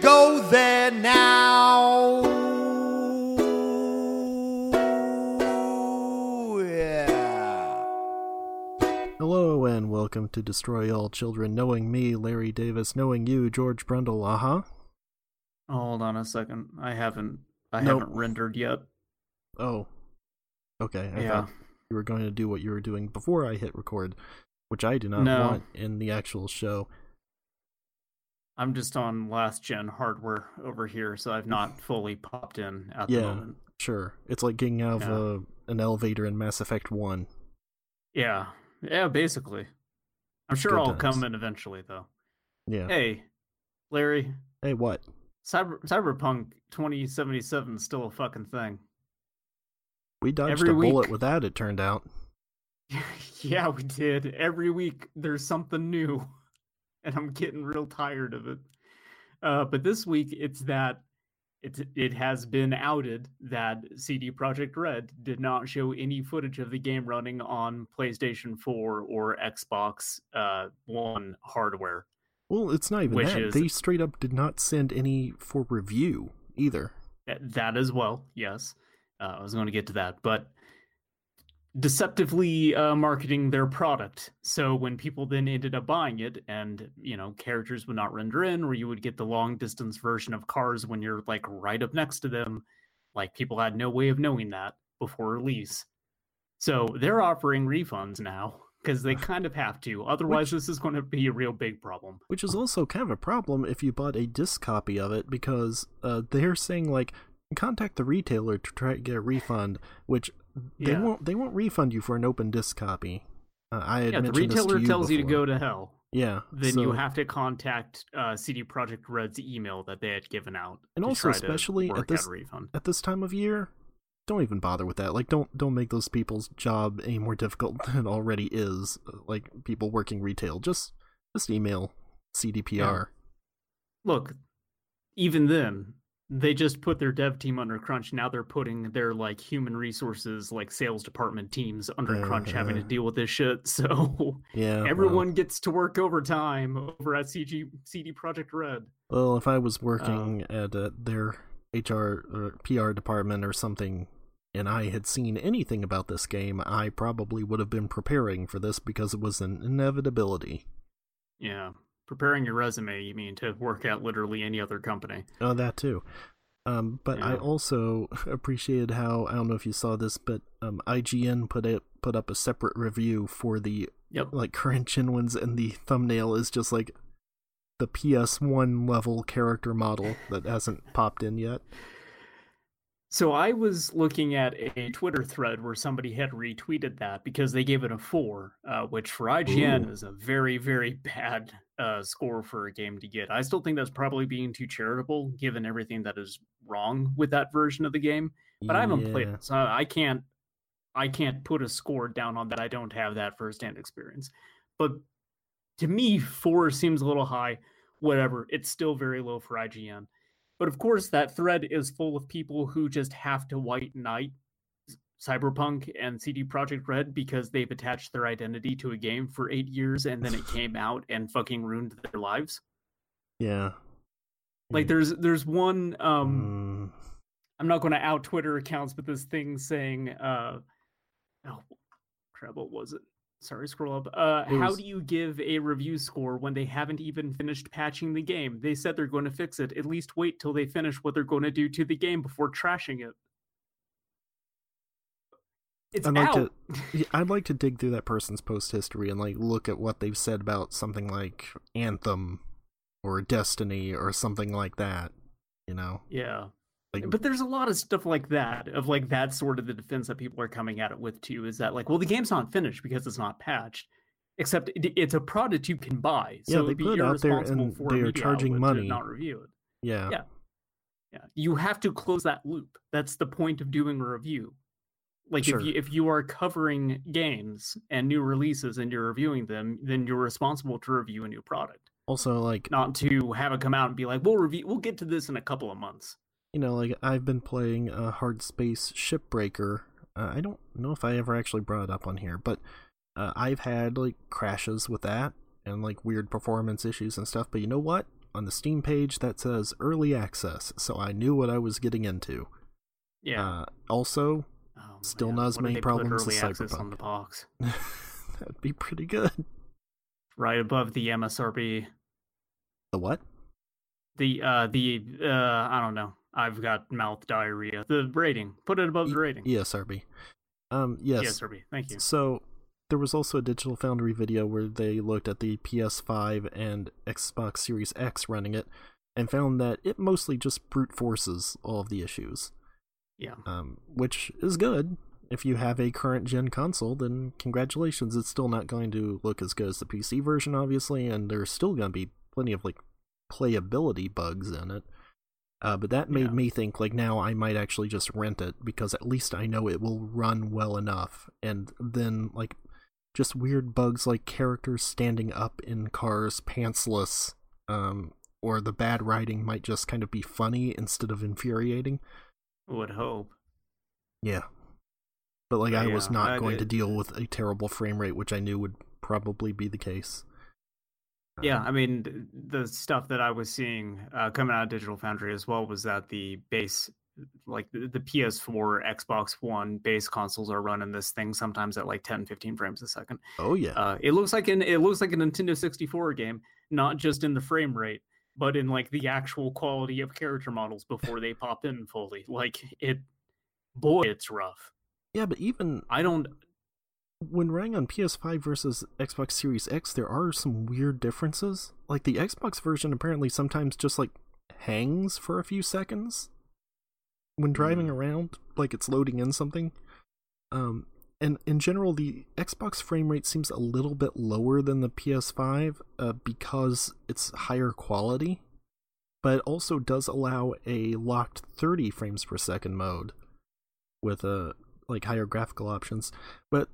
go there now. Yeah. Hello and welcome to Destroy All Children, knowing me, Larry Davis, knowing you, George Brundle. Uh huh. Hold on a second. I haven't I Nope. haven't rendered yet. Oh. Okay. I Yeah. thought you were going to do what you were doing before I hit record, which I do not No. want in the actual show. I'm just on last gen hardware over here, so I've not fully popped in at the Yeah. moment. Sure. It's like getting out of Yeah. a, an elevator in Mass Effect 1. Yeah. Yeah, basically. I'm sure Good I'll times. come in eventually though. Yeah. Hey, Larry. Hey, what? Cyber Cyberpunk 2077 is still a fucking thing. We dodged Every a bullet week. with that, it turned out. yeah, we did. Every week there's something new, and I'm getting real tired of it. Uh, but this week it's that it it has been outed that CD Projekt Red did not show any footage of the game running on PlayStation 4 or Xbox uh, One hardware. Well, it's not even Which that. is- They straight up did not send any for review either. That as well, yes. Uh, I was going to get to that, but deceptively uh, marketing their product. So when people then ended up buying it, and you know characters would not render in, or you would get the long distance version of cars when you're like right up next to them, like people had no way of knowing that before release. So they're offering refunds now because they kind of have to. Otherwise, this is going to be a real big problem. Which is also kind of a problem if you bought a disc copy of it because uh, they're saying like contact the retailer to try to get a refund, which they Yeah. won't they won't refund you for an open disc copy. Uh, I had Yeah, the retailer you tells you to go to hell. Yeah, then you have to contact uh, CD Projekt Red's email that they had given out, And also especially at this- refund. at this time of year. Don't even bother with that. Like, don't don't make those people's job any more difficult than it already is. Like people working retail, just just email CDPR. Look, even then, they just put their dev team under crunch. Now they're putting their like human resources, like sales department teams, under crunch, having to Uh-huh. deal with this shit. So Yeah, well- everyone gets to work overtime over at CG CD Projekt Red. Well, if I was Um, working at uh, their HR or PR department or something, and I had seen anything about this game, I probably would have been preparing for this because it was an inevitability. Yeah, preparing your resume. You mean to work at literally any other company? Oh, that too. Um, but I also appreciated how I don't know if you saw this, but um, IGN put it put up a separate review for the Yep. like current gen ones, and the thumbnail is just like the PS1 level character model that hasn't popped in yet. So I was looking at a Twitter thread where somebody had retweeted that because they gave it a four, uh, which for IGN Ooh. is a very, very bad uh, score for a game to get. I still think that's probably being too charitable, given everything that is wrong with that version of the game. But I haven't played it, so I can't, I can't put a score down on that. I don't have that firsthand experience. But to me, four seems a little high. Whatever, it's still very low for IGN. But of course, that thread is full of people who just have to white knight Cyberpunk and CD Projekt Red because they've attached their identity to a game for eight years and then it came out and fucking ruined their lives. Yeah. Like there's there's one um Mm, I'm not going to out Twitter accounts, but this thing saying, uh, oh crap, what was it? Sorry, scroll up. Uh, It how do you give a review score when they haven't even finished patching the game? They said they're going to fix it. At least wait till they finish what they're going to do to the game before trashing it. It's I'd like out. to I'd like to dig through that person's post history and like look at what they've said about something like Anthem or Destiny or something like that. You know, yeah. Like But there's a lot of stuff like that, of like that sort of the defense that people are coming at it with too. Is that like, well, the game's not finished because it's not patched, except it, it's a product you can buy. Yeah, they put it out there and for they are charging money. not review it. Yeah. Yeah. Yeah, you have to close that loop. That's the point of doing a review. Like Sure. if you if you are covering games and new releases and you're reviewing them, then you're responsible to review a new product, Also, like not to have it come out and be like, "We'll review, we'll get to this in a couple of months." You know, like I've been playing uh, Hard Space Shipbreaker. Uh, I don't know if I ever actually brought it up on here, but uh, I've had like crashes with that and like weird performance issues and stuff. But you know what? On the Steam page, that says early access, so I knew what I was getting into. Yeah. Uh, also, Oh, still not as many problems as access on the box, that'd be pretty good. right above the MSRP. The what? The uh the uh I don't know. I've got mouth diarrhea. The rating. Put it above the rating. E ESRB. Um, yes. ESRB. Thank you. So there was also a Digital Foundry video where they looked at the PS5 and Xbox Series X running it and found that it mostly just brute forces all of the issues. Yeah. Um, which is good. If you have a current gen console, then congratulations. It's still not going to look as good as the PC version, obviously, and there's still going to be plenty of like playability bugs in it. Uh, but that made Yeah. me think like now I might actually just rent it because at least I know it will run well enough. And then like just weird bugs like characters standing up in cars pantsless, um, or the bad writing might just kind of be funny instead of infuriating. Would hope. Yeah. But like I was not I going to deal with a terrible frame rate, which I knew would probably be the case. Yeah, Um, I mean, the stuff that I was seeing uh, coming out of Digital Foundry as well was that the base, like the, the PS4, Xbox One base consoles are running this thing sometimes at like 10, 15 frames a second. oh yeah. Uh, it looks like an it looks like a Nintendo 64 game, not just in the frame rate, but in like the actual quality of character models before they pop in fully. Like it, boy, it's rough. yeah, but even I don't. When running on PS5 versus Xbox Series X, there are some weird differences. Like the Xbox version apparently sometimes just like hangs for a few seconds when driving Hmm. around, like it's loading in something. Um, and in general, the Xbox frame rate seems a little bit lower than the PS5 uh, because it's higher quality, but it also does allow a locked 30 frames per second mode with a like higher graphical options. But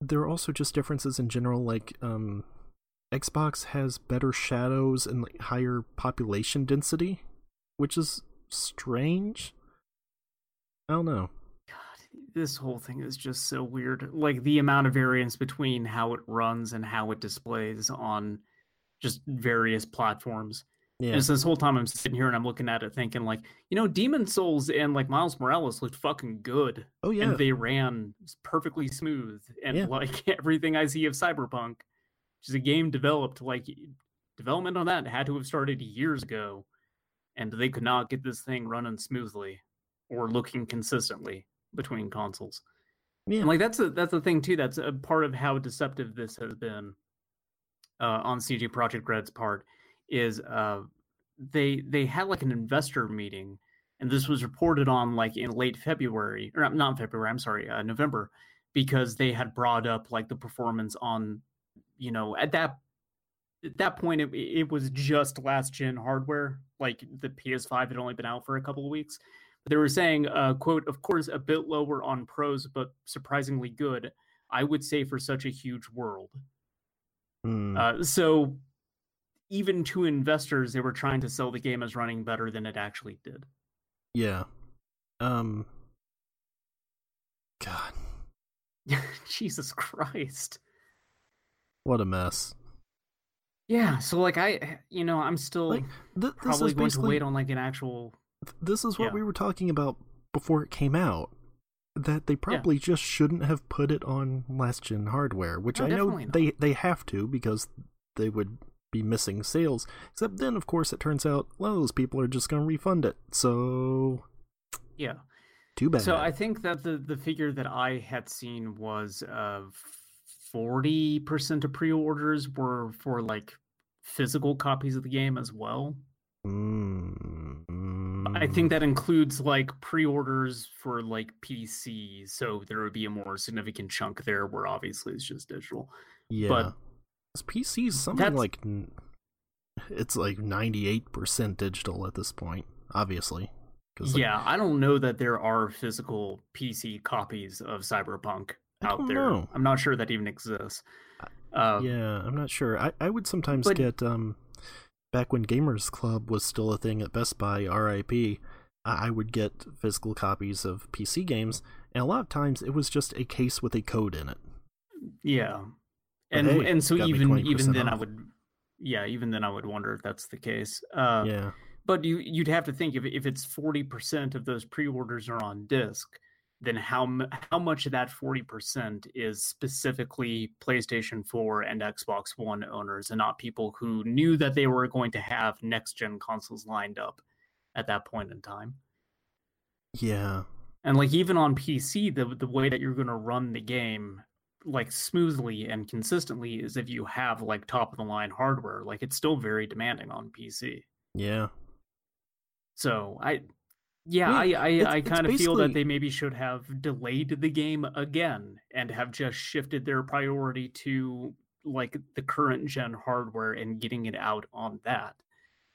there are also just differences in general like um Xbox has better shadows and like higher population density, which is strange. I don't know. God, this whole thing is just so weird. Like the amount of variance between how it runs and how it displays on just various platforms. Yeah. And so this whole time I'm sitting here and I'm looking at it thinking like, you know, Demon's Souls and like Miles Morales looked fucking good. oh yeah. And they ran perfectly smooth. And Yeah. like everything I see of Cyberpunk, which is a game developed like development on that had to have started years ago. And they could not get this thing running smoothly or looking consistently between consoles. yeah. And like that's a that's the thing too. That's a part of how deceptive this has been uh, on CD Projekt Red's part. Is uh, they they had like an investor meeting, and this was reported on like in late February or not- February. I'm sorry, uh, November, because they had brought up like the performance on, you know, at that at that point it it was just last gen hardware. Like the PS5 had only been out for a couple of weeks. They were saying, uh, "quote Of course, a bit lower on pros, but surprisingly good. I would say for such a huge world." Hmm. Uh, so, even to investors, they were trying to sell the game as running better than it actually did. yeah. Um. God, Jesus Christ. what a mess. Yeah. So, like, I, you know, I'm still Like th- this probably is going to wait on like an actual. this is what Yeah. we were talking about before it came out. That they probably just shouldn't have put it on last gen hardware, which No, I know not. they they have to because they would be missing sales. Except then, of course, it turns out a lot of those people are just going to refund it. So Yeah. too bad. So I think that the the figure that I had seen was uh forty percent of pre-orders were for like physical copies of the game as well. Mm, I think that includes like pre-orders for like PC, so there would be a more significant chunk there where obviously it's just digital. yeah. but Is PC something that's- like it's like 98% digital at this point, obviously. like, yeah, I don't know that there are physical PC copies of Cyberpunk out there. know. I'm not sure that even exists. Uh, yeah, I'm not sure. I, I would sometimes But- get um back when Gamers Club was still a thing at Best Buy, RIP, I I would get physical copies of PC games, and a lot of times it was just a case with a code in it. Yeah, and hey, and so even even then I would, yeah, even then I would wonder if that's the case. Uh, yeah. But you you'd have to think if if it's forty percent of those pre-orders are on disc, then how how much of that forty percent is specifically PlayStation Four and Xbox One owners, and not people who knew that they were going to have next gen consoles lined up at that point in time. Yeah. And like even on PC, the the way that you're going to run the game like smoothly and consistently is if you have like top of the line hardware. Like it's still very demanding on PC. Yeah. So I, yeah, I I I, kind of feel that they maybe should have delayed the game again and have just shifted their priority to like the current gen hardware and getting it out on that.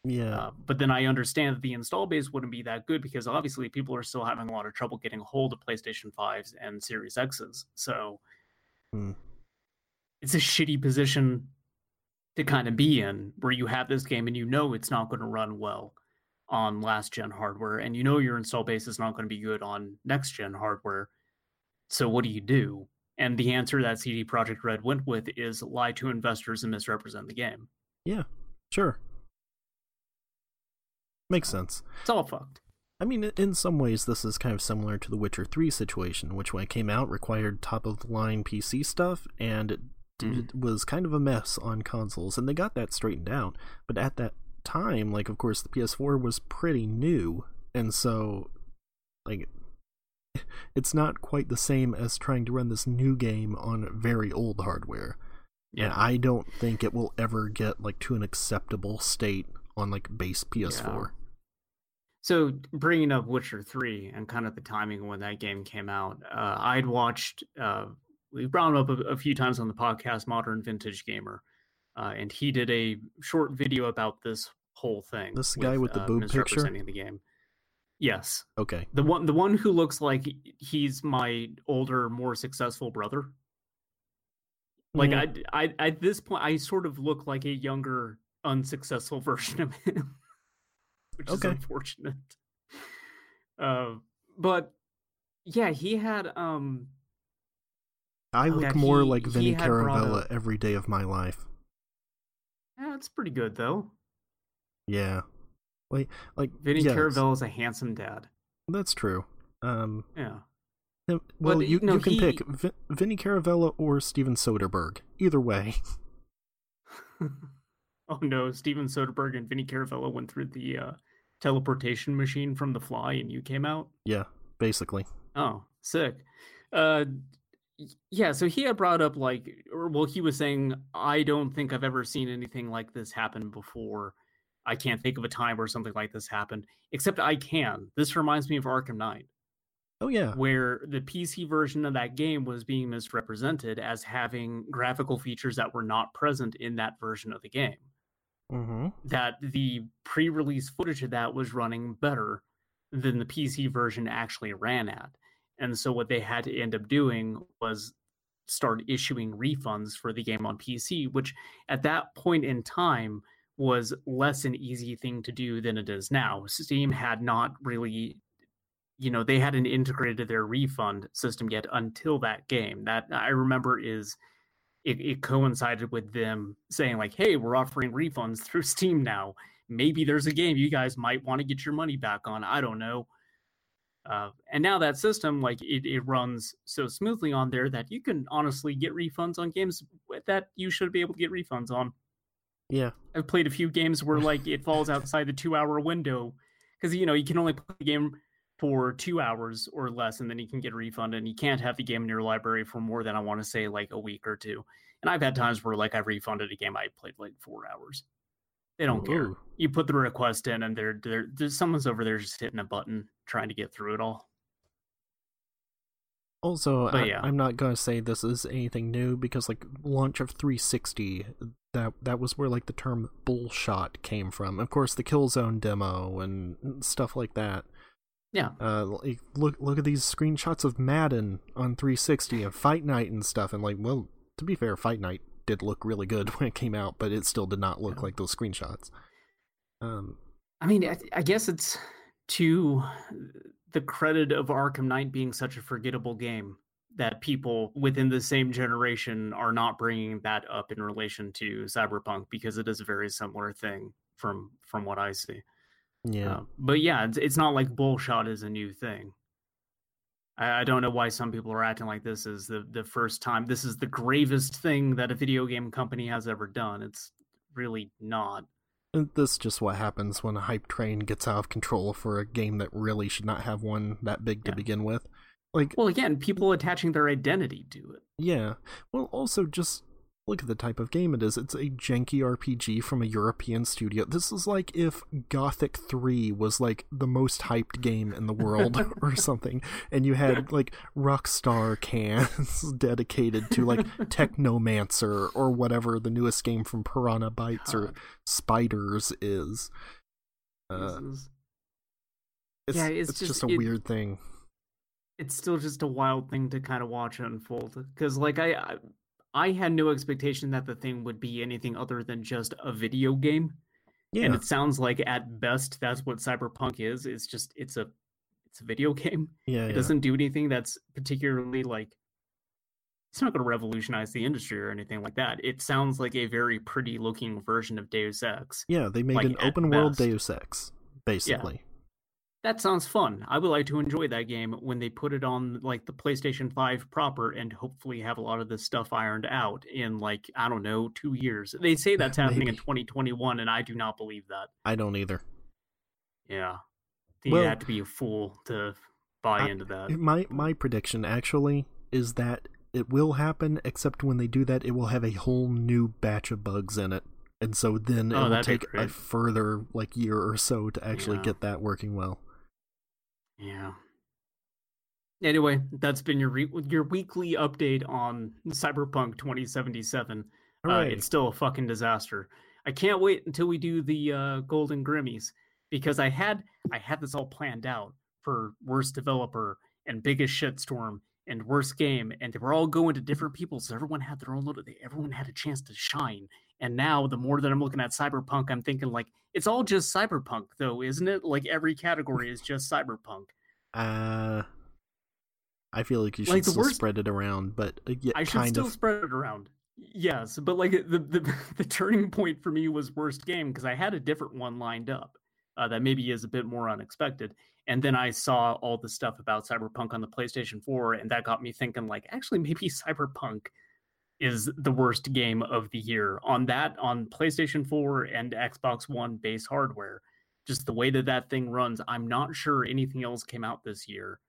Yeah. Uh, but then I understand that the install base wouldn't be that good because obviously people are still having a lot of trouble getting hold of PlayStation 5s and Series X's. So Hmm. it's a shitty position to kind of be in where you have this game and you know it's not going to run well on last gen hardware and you know your install base is not going to be good on next gen hardware. So what do you do? And the answer that CD Projekt Red went with is lie to investors and misrepresent the game. yeah. Sure. Makes sense. It's all fucked. I mean, in some ways, this is kind of similar to the Witcher 3 situation, which when it came out required top of the line PC stuff, and it, Mm. was kind of a mess on consoles, and they got that straightened out. But at that time, like, of course, the PS4 was pretty new, and so, like, it's not quite the same as trying to run this new game on very old hardware. And I don't think it will ever get, like, to an acceptable state on, like, base PS4. So bringing up Witcher Three and kind of the timing when that game came out, uh, I'd watched. Uh, we brought him up a, a few times on the podcast, Modern Vintage Gamer, uh, and he did a short video about this whole thing. This guy with the uh, boob picture? the game. Yes, Okay. the one the one who looks like he's my older, more successful brother. Like Mhm. I, I, at this point, I sort of look like a younger, unsuccessful version of him, which is unfortunate. Uh, but yeah, he had um, I Oh, look yeah, more he- like he Vinny Caravella up- every day of my life. yeah, it's pretty good though. Yeah, like like Vinny yes, Caravella is a handsome dad. That's true. Um, Yeah, him- well, But, you no, you can he- pick Vin, Vinny Caravella or Steven Soderbergh. Either way, oh no, Steven Soderbergh and Vinny Caravella went through the uh, teleportation machine from The Fly, and you came out. yeah, basically. Oh, sick. Uh, yeah. So he had brought up like, or well, he was saying, I don't think I've ever seen anything like this happen before. I can't think of a time where something like this happened, except I can. This reminds me of Arkham Knight, Oh yeah, where the PC version of that game was being misrepresented as having graphical features that were not present in that version of the game. Mm-hmm. That the pre release footage of that was running better than the PC version actually ran at. And so what they had to end up doing was start issuing refunds for the game on PC, which at that point in time was less an easy thing to do than it is now. Steam had not really you know, they hadn't integrated their refund system yet until that game. That I remember is it, it coincided with them saying like, "Hey, we're offering refunds through Steam now. Maybe there's a game you guys might want to get your money back on. I don't know." Uh, and now that system, like it, it runs so smoothly on there that you can honestly get refunds on games that you should be able to get refunds on. yeah, I've played a few games where like it falls outside the two hour window because you know you can only play the game for two hours or less, and then you can get a refund, and you can't have the game in your library for more than I want to say like a week or two. And I've had times where like I've refunded a game I played like four hours. They don't care. You put the request in, and they're, they're there's someone's over there just hitting a button trying to get through it all. Also, But I, yeah. I'm not gonna say this is anything new because like launch of 360, that that was where like the term bullshot came from. Of course, the Killzone demo and stuff like that. Yeah. Uh, like, look look at these screenshots of Madden on 360 and Fight Night and stuff, and like, well, to be fair, Fight Night did look really good when it came out, but it still did not look Yeah. like those screenshots. Um, I mean, I, I guess it's to the credit of Arkham Knight being such a forgettable game that people within the same generation are not bringing that up in relation to Cyberpunk because it is a very similar thing from from what I see. Yeah, Uh, but yeah, it's, it's not like bullshot is a new thing. I, I don't know why some people are acting like this is the the first time. This is the gravest thing that a video game company has ever done. It's really not. And this is just what happens when a hype train gets out of control for a game that really should not have one that big to Yeah. begin with. Like, Well, again, people attaching their identity to it. yeah. Well, also just look at the type of game it is. It's a janky RPG from a European studio. This is like if Gothic 3 was like the most hyped game in the world or something, and you had like Rockstar cans dedicated to like Technomancer or whatever the newest game from Piranha Bytes or Spiders is. Uh, is- it's, Yeah, it's it's, just, just- a it- weird thing. it's still just a wild thing to kind of watch unfold because like I, I i had no expectation that the thing would be anything other than just a video game Yeah, and it sounds like at best that's what cyberpunk is it's just it's a it's a video game yeah, it yeah. doesn't do anything that's particularly like it's not going to revolutionize the industry or anything like that it sounds like a very pretty looking version of deus ex Yeah, they made like, an open world best. Deus Ex, basically. That sounds fun. I would like to enjoy that game when they put it on like the PlayStation 5 proper and hopefully have a lot of this stuff ironed out in like, I don't know, two years. They say that's happening in 2021, and I do not believe that. I don't either. Yeah. You Well- had to be a fool to buy I- into that. My my prediction actually is that it will happen, except when they do that, it will have a whole new batch of bugs in it, and so then oh, it Oh, will take a further like year or so to actually Yeah. get that working well. Yeah. Anyway, that's been your re- your weekly update on Cyberpunk 2077. Uh, it's still a fucking disaster. I can't wait until we do the uh, Golden Grimmies because I had I had this all planned out for worst developer and biggest shitstorm and worst game, and they were all going to different people, so everyone had their own little. Everyone had a chance to shine. And now, the more that I'm looking at Cyberpunk, I'm thinking like it's all just Cyberpunk, though, isn't it? Like every category is just Cyberpunk. Uh, I feel like you should Like, still worst- spread it around, but uh, yeah, I should still of. spread it around. Yes, but like the the, the turning point for me was worst game because I had a different one lined up uh, that maybe is a bit more unexpected, and then I saw all the stuff about Cyberpunk on the PlayStation 4, and that got me thinking like actually maybe Cyberpunk is the worst game of the year on that on PlayStation 4 and Xbox One base hardware. Just the way that that thing runs, I'm not sure anything else came out this year,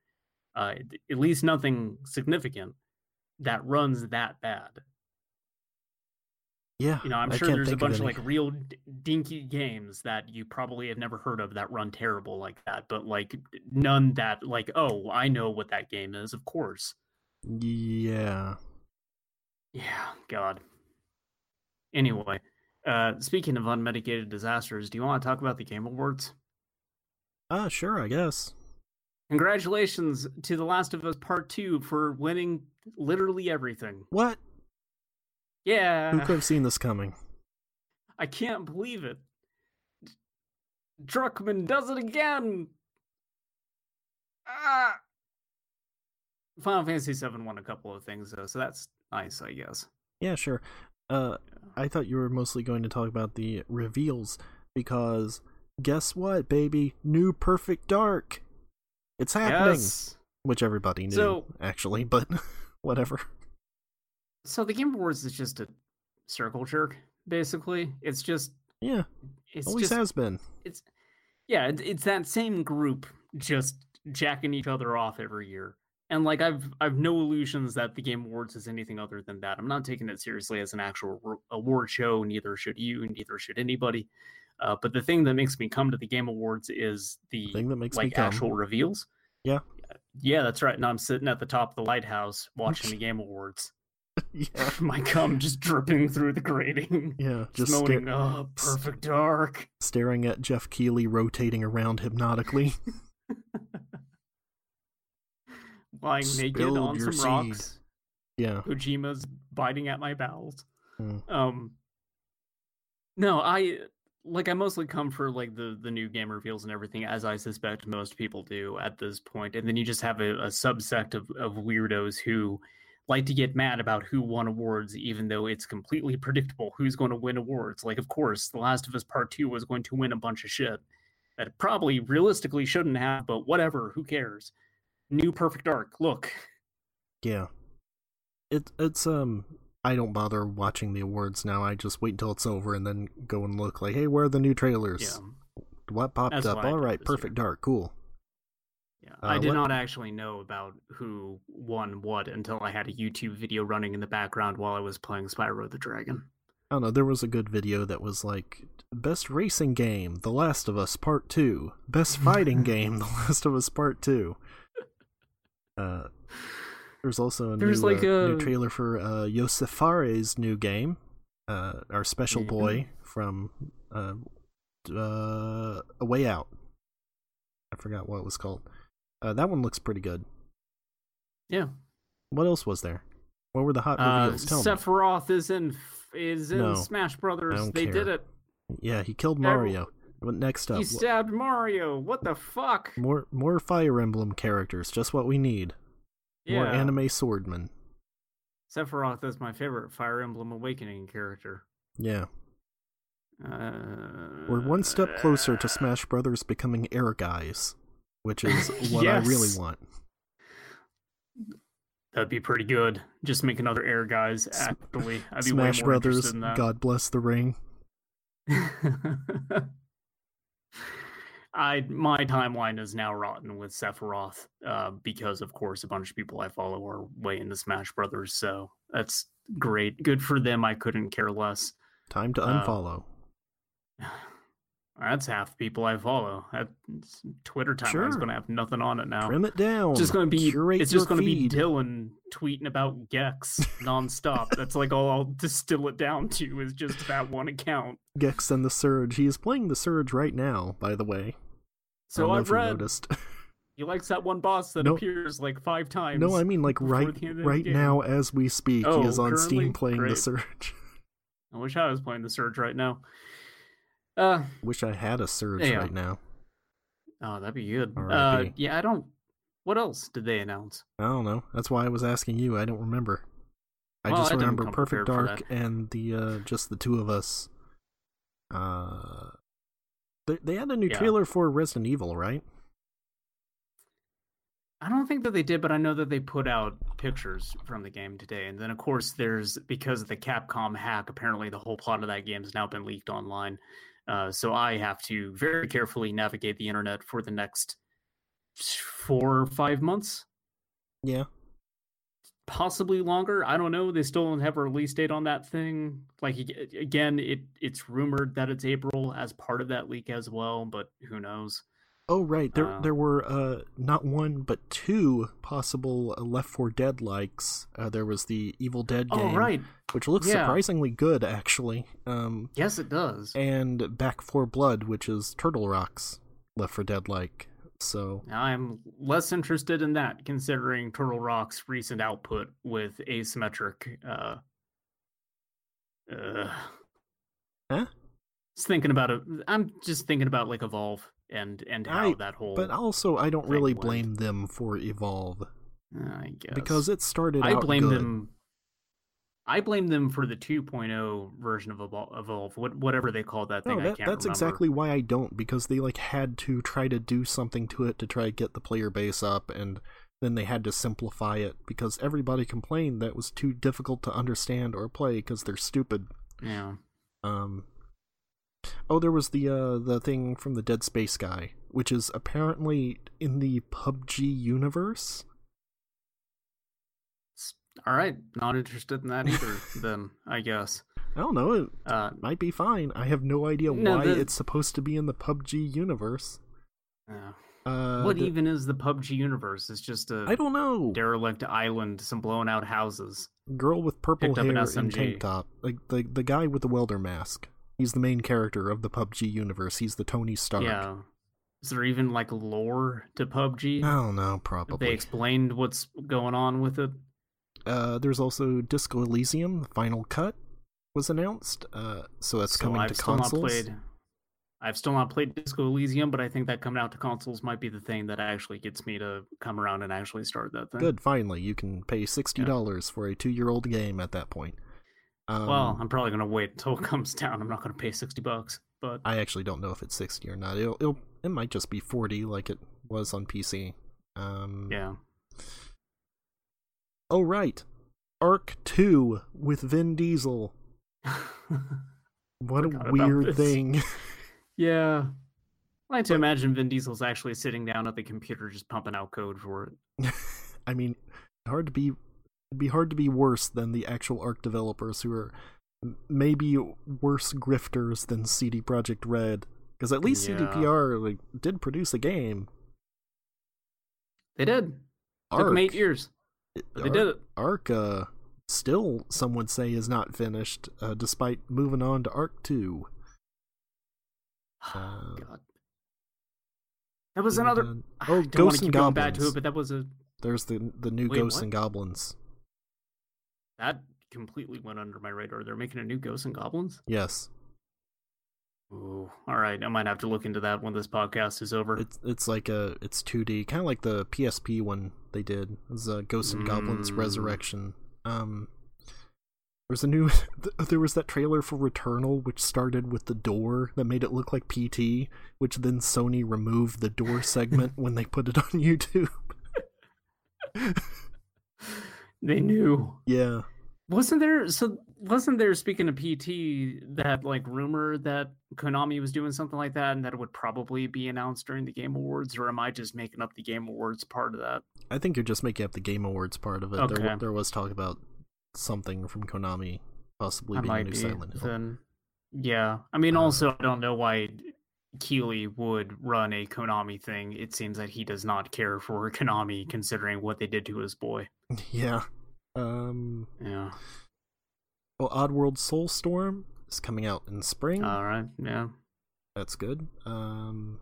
uh, at least nothing significant that runs that bad. Yeah, You know, I'm I sure there's a think of bunch of like real d- dinky games that you probably have never heard of that run terrible like that, but like none that like, oh, I know what that game is, of course. Yeah, Yeah, God. Anyway, uh speaking of unmitigated disasters, do you want to talk about the Game Awards? ah, sure, I guess. Congratulations to The Last of Us Part 2 for winning literally everything. What? Who could have seen this coming? I can't believe it. Druckmann does it again. Ah. Final Fantasy VII won a couple of things though, so that's nice, I guess. Yeah, sure. Uh, I thought you were mostly going to talk about the reveals because guess what, baby? New Perfect Dark. It's happening, Yes. which everybody knew So- actually, but whatever. So the Game Awards is just a circle jerk, basically. It's just Yeah, it always just has been. it's yeah, it- it's that same group just jacking each other off every year. And like I've I've no illusions that the Game Awards is anything other than that. I'm not taking it seriously as an actual award show. Neither should you. Neither should anybody. Uh, but the thing that makes me come to the Game Awards is the Thing that makes like actual reveals. Yeah. Yeah, that's right. And I'm sitting at the top of the lighthouse watching the Game Awards. Yeah, My cum just dripping through the grating. yeah, Just moaning, sta- oh, perfect dark. staring at Geoff Keighley rotating around hypnotically. Lying naked on your some seed. rocks. yeah, Kojima's biting at my bowels. Mm. Um, no, I like I mostly come for like the the new game reveals and everything, as I suspect most people do at this point. And then you just have a, a subsect of of weirdos who like to get mad about who won awards, even though it's completely predictable who's going to win awards. Like, of course, The Last of Us Part Two was going to win a bunch of shit that probably realistically shouldn't have, but whatever, who cares? New Perfect Dark, look. yeah. It it's um. I don't bother watching the awards now. I just wait until it's over and then go and look. Like, hey, where are the new trailers? Yeah, What popped That's up? what All right, this year. perfect dark, cool. Yeah, Uh, I did let- not actually know about who won what until I had a YouTube video running in the background while I was playing Spyro the Dragon. I don't know. There was a good video that was like best racing game, The Last of Us Part Two. Best fighting game, The Last of Us Part Two. Uh, there's also a There's new, like uh, new trailer for uh, Josef Fares' new game, uh, our special Yeah. boy from uh, uh, A Way Out. I forgot what it was called. Uh, that one looks pretty good. Yeah, What else was there? What were the hot uh, reveals? Tell me. Sephiroth is in is in No, Smash Brothers. They did it. Yeah, he killed Mario. What next up? He stabbed Mario. What the fuck? More more Fire Emblem characters, just what we need. More anime swordmen. Sephiroth is my favorite Fire Emblem Awakening character. Yeah. Uh, We're one step closer to Smash Brothers becoming Ehrgeiz, which is what I really want. That'd be pretty good. Just make another Ehrgeiz. Actually, I'd be Smash way more Brothers, interested in that. God bless the ring. I my timeline is now rotten with Sephiroth uh, because, of course, a bunch of people I follow are way into Smash Brothers. So that's great. Good for them. I couldn't care less. Time to Uh, unfollow. That's half the people I follow. That Twitter timeline's Sure. going to have nothing on it now. Trim it down. It's just going to be Curate it's just going to be. Dylan tweeting about Gex nonstop. That's like all I'll distill it down to is just that one account. Gex and the Surge. He is playing the Surge right now, by the way. So I've read noticed. he likes that one boss that No. appears like five times. no, I mean like right the end of the right now as we speak. Oh, he is on? Steam playing the Surge. I wish I was playing the Surge right now. Uh Wish I had a Surge Yeah. right now. oh, that'd be good. Uh, yeah, I don't. What else did they announce? I don't know. That's why I was asking you. I don't remember. I Well, just I remember Perfect Dark and the uh just the two of us. Uh they, they had a new Yeah. trailer for Resident Evil, right? I don't think that they did, but I know that they put out pictures from the game today. And then, of course, there's because of the Capcom hack. Apparently, the whole plot of that game has now been leaked online. Uh, so I have to very carefully navigate the internet for the next four or five months, Yeah. possibly longer. I don't know. They still don't have a release date on that thing. Like again, it it's rumored that it's April as part of that leak as well, but who knows? Oh right, there Uh, there were uh not one but two possible uh, Left 4 Dead likes. Uh, there was the Evil Dead game, Oh right, which looks Yeah. surprisingly good actually. Um yes, it does. and Back 4 Blood, which is Turtle Rock's Left 4 Dead like. So I'm less interested in that, considering Turtle Rock's recent output with asymmetric. Uh, uh, Huh? Just thinking about it. I'm just thinking about like Evolve and and how I- that whole. But also, I don't really went. blame them for Evolve I guess because it started I blame good. them. I blame them for the 2.0 version of Evolve, what, whatever they call that thing. No, I that, that's remember. exactly why I don't because they like had to try to do something to it to try to get the player base up, and then they had to simplify it because everybody complained that it was too difficult to understand or play because they're stupid. Yeah. Um. Oh, there was the uh the thing from the Dead Space guy, which is apparently in the PUBG universe. All right. Not interested in that either. then I guess. I don't know. It Uh, might be fine. I have no idea No, why the- it's supposed to be in the PUBG universe. Yeah. Uh, what the- even is the PUBG universe? It's just a I don't know. derelict island, some blown out houses. Girl with purple Picked hair and tank top, like the the guy with the welder mask. He's the main character of the PUBG universe. He's the Tony Stark. Yeah. Is there even like lore to PUBG? I don't know, probably. They explained what's going on with it. Uh, there's also Disco Elysium, final cut was announced. Uh, so that's So coming I've to still consoles. not played. I've still not played Disco Elysium, but I think that coming out to consoles might be the thing that actually gets me to come around and actually start that thing. Good, finally, you can pay sixty dollars for a two-year-old game at that point. Um, well, I'm probably gonna wait until it comes down. I'm not gonna pay sixty bucks, but I actually don't know if it's sixty or not. It'll, it'll it might just be forty, like it was on PC. Um, yeah. Oh right, ARK Two with Vin Diesel. What a weird thing. yeah. I like to imagine Vin Diesel's actually sitting down at the computer just pumping out code for it. I mean, hard to be it'd be hard to be worse than the actual ARK developers who are maybe worse grifters than CD Projekt Red because at least Yeah. CDPR like did produce a game. They did. Took ARK, them eight years, but they did it. ARK uh still some would say is not finished uh, despite moving on to ARK 2. Uh, God. That was another. And, I oh, don't Ghosts and going back to it, but that was a There's the the new Wait, Ghosts what? and Goblins. That completely went under my radar. They're making a new Ghosts and Goblins. Yes. Ooh, all right. I might have to look into that when this podcast is over. It's it's like a it's 2D, kind of like the PSP one they did. It's uh, Ghosts and Goblins Mm. Resurrection. Um, there was a new. There was that trailer for Returnal, which started with the door that made it look like PT, which then Sony removed the door segment when they put it on YouTube. They knew. Yeah, Wasn't there so wasn't there speaking of PT that like rumor that Konami was doing something like that and that it would probably be announced during the Game Awards or am I just making up the Game Awards part of that? I think you're just making up the Game Awards part of it. There, Okay. wa- there was talk about something from Konami possibly I being a might new be Silent Hill. then yeah. I mean Uh, also I don't know why Keighley would run a Konami thing. It seems that he does not care for Konami considering what they did to his boy. Yeah. Um. Yeah. Well, Oddworld Soulstorm is coming out in spring. All right. Yeah. That's good. Um.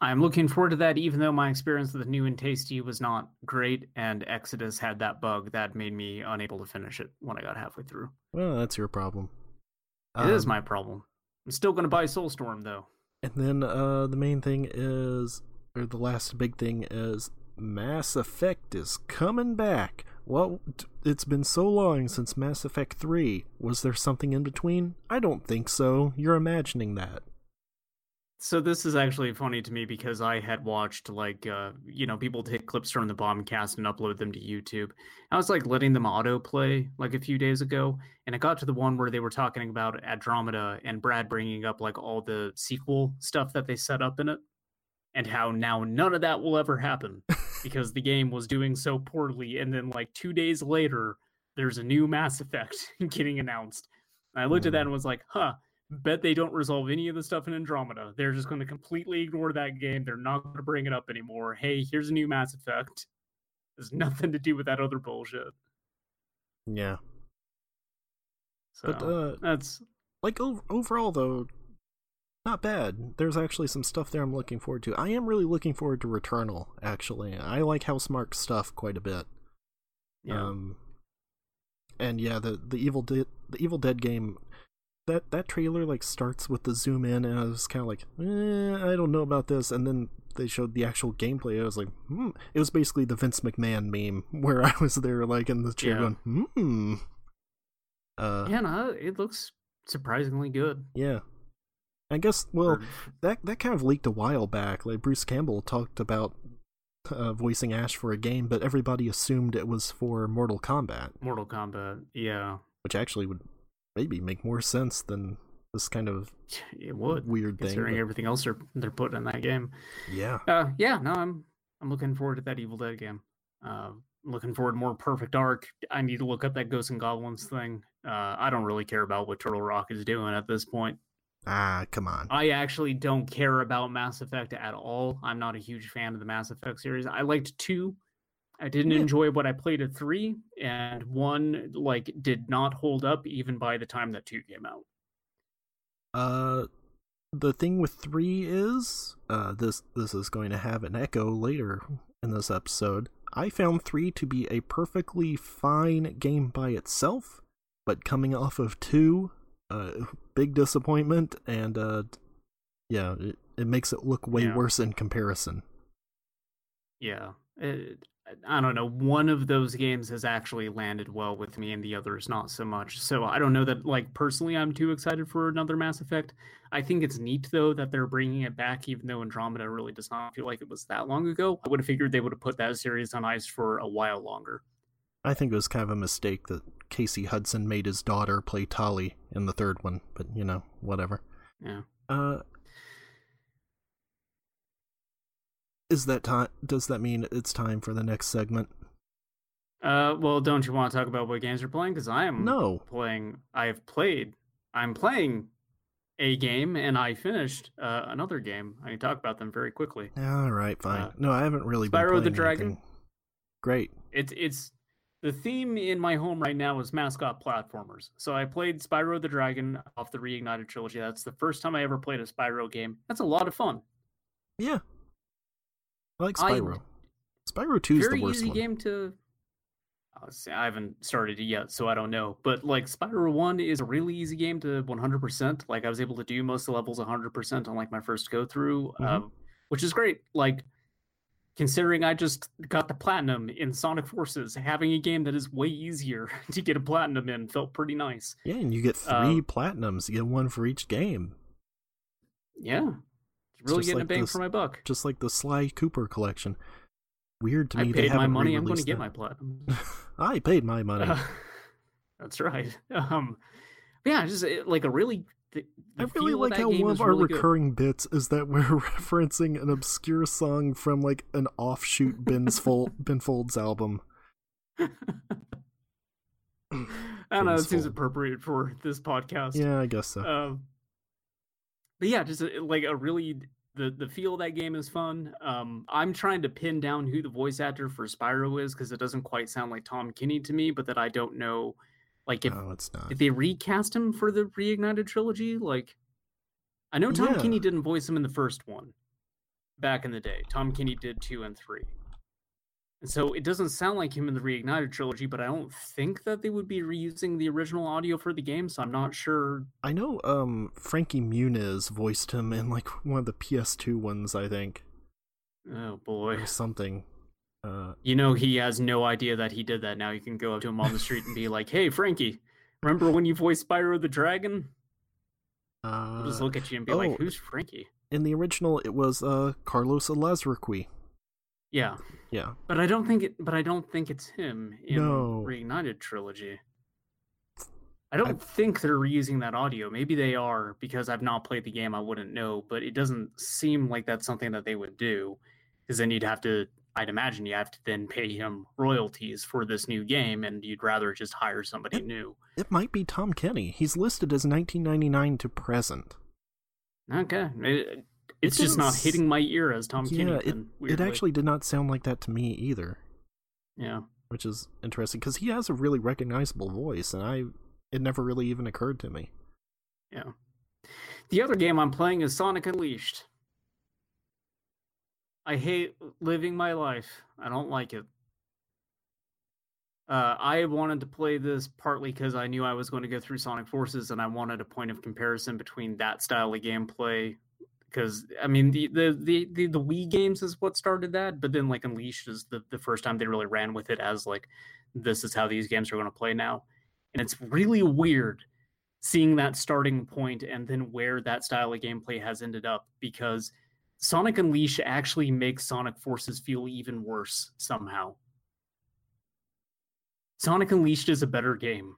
I'm looking forward to that, even though my experience with the new and tasty was not great, and Exodus had that bug that made me unable to finish it when I got halfway through. Well, that's your problem. It is Um, my problem. I'm still going to buy Soulstorm though. And then uh, the main thing is, or the last big thing is, Mass Effect is coming back. Well, it's been so long since Mass Effect 3. Was there something in between? I don't think so. You're imagining that. So this is actually funny to me because I had watched like uh, you know people take clips from the bombcast and upload them to YouTube. I was like letting them autoplay like a few days ago, and it got to the one where they were talking about Andromeda and Brad bringing up like all the sequel stuff that they set up in it, and how now none of that will ever happen because the game was doing so poorly. And then like two days later, there's a new Mass Effect getting announced. And I looked at that Hmm. and was like, huh bet they don't resolve any of the stuff in Andromeda. They're just going to completely ignore that game. They're not going to bring it up anymore. Hey, here's a new Mass Effect. There's nothing to do with that other bullshit. Yeah. So But, uh, that's like overall though not bad. There's actually some stuff there i'm looking forward to. I am really looking forward to returnal actually. I like Housemarque stuff quite a bit. Yeah. um and yeah the the evil dead the evil dead game that that trailer like starts with the zoom in and i was kind of like eh, i don't know about this. And then they showed the actual gameplay. I was like hmm. It was basically the vince mcmahon meme where i was there like in the chair Yeah. going hmm. Uh yeah, no, it looks surprisingly good. yeah i guess well that that kind of leaked a while back. Like Bruce Campbell talked about uh, voicing Ash for a game, but everybody assumed it was for Mortal Kombat, Mortal Kombat. Yeah, which actually would maybe make more sense than this kind of it would. weird thing. Considering but- everything else they're they're putting in that game. yeah, Uh, yeah, no, I'm I'm looking forward to that Evil Dead game. Uh, looking forward to more Perfect Dark. I need to look up that Ghosts and Goblins thing. Uh, I don't really care about what Turtle Rock is doing at this point. Ah, come on. I actually don't care about Mass Effect at all. I'm not a huge fan of the Mass Effect series. I liked two. I didn't Yeah. enjoy what I played at three, and one like did not hold up even by the time that two came out. Uh, the thing with three is, uh, this this is going to have an echo later in this episode. I found three to be a perfectly fine game by itself, but coming off of two, uh, big disappointment, and uh, yeah, it, it makes it look way Yeah. worse in comparison. Yeah. It, I don't know. One of those games has actually landed well with me, and the others not so much. So I don't know that, like, personally, I'm too excited for another Mass Effect. I think it's neat, though, that they're bringing it back, even though Andromeda really does not feel like it was that long ago. I would have figured they would have put that series on ice for a while longer. I think it was kind of a mistake that Casey Hudson made his daughter play Tali in the third one, but you know, whatever. Yeah. Uh, is that time? Does that mean it's time for the next segment? Uh, well, don't you want to talk about what games you're playing? Because I am No. playing. I have played. I'm playing a game, and I finished uh, another game. I can talk about them very quickly. All right, fine. Uh, no, I haven't really Spyro the Dragon? anything. Great. It's it's the theme in my home right now is mascot platformers. So I played Spyro the Dragon off the Reignited trilogy. That's the first time I ever played a Spyro game. That's a lot of fun. Yeah. I like I- Spyro. Spyro 2 is the worst easy one. game to. I haven't started it yet, so I don't know. But like Spyro One is a really easy game to 100%. Like I was able to do most of the levels 100% on like my first go through, Mhm. um, which is great. Like considering I just got the platinum in Sonic Forces, having a game that is way easier to get a platinum in felt pretty nice. Yeah, and you get three Uh, platinums. You get one for each game. Yeah, really getting a bang this- for my buck. Just like the Sly Cooper collection. Weird to I me they paid my money. I'm going to get my platinum. I paid my money. Uh, that's right. Um, yeah, just like a really. The, I really like how one of our really good. recurring bits is that we're referencing an obscure song from like an offshoot Ben's Fold, Ben Folds album. I don't know. It seems appropriate for this podcast. Yeah, I guess so. Um, but yeah, just uh, like a really the the feel of that game is fun. Um, I'm trying to pin down who the voice actor for Spyro is because it doesn't quite sound like Tom Kenny to me, but that I don't know. Like if no, it's not. did they recast him for the reignited trilogy? Like, I know Tom Yeah. Kenny didn't voice him in the first one back in the day. Tom Kenny did two and three. And so it doesn't sound like him in the reignited trilogy, but I don't think that they would be reusing the original audio for the game, so I'm not sure. I know um Frankie Muniz voiced him in like one of the PS2 ones, I think, Oh boy. or something. Uh, You know he has no idea that he did that. Now you can go up to him on the street and be like, "Hey, Frankie, remember when you voiced Spyro the Dragon?" He'll uh, just look at you and be oh. like, "Who's Frankie?" in the original, it was uh Carlos Alazraqui. Yeah, Yeah, but I don't think it. But I don't think it's him in No. Reignited trilogy. I don't I- think they're reusing that audio. Maybe they are because I've not played the game. I wouldn't know, but it doesn't seem like that's something that they would do. Because then you'd have to. I'd imagine you have to then pay him royalties for this new game, and you'd rather just hire somebody Yep. new. it might be Tom Kenny. He's listed as 1999 to present. Okay, it, it's just didn't hitting my ear as Tom Kenny. yeah, it, it actually did not sound like that to me either, yeah. which is interesting because he has a really recognizable voice, and I it never really even occurred to me. Yeah. The other game I'm playing is Sonic Unleashed. I hate living my life. I don't like it. Uh, I wanted to play this partly because I knew I was going to go through Sonic Forces, and I wanted a point of comparison between that style of gameplay. Because I mean, the, the the the the Wii games is what started that, but then like Unleashed is the the first time they really ran with it as like, this is how these games are going to play now, and it's really weird seeing that starting point and then where that style of gameplay has ended up because Sonic Unleashed actually makes Sonic Forces feel even worse somehow. Sonic Unleashed is a better game.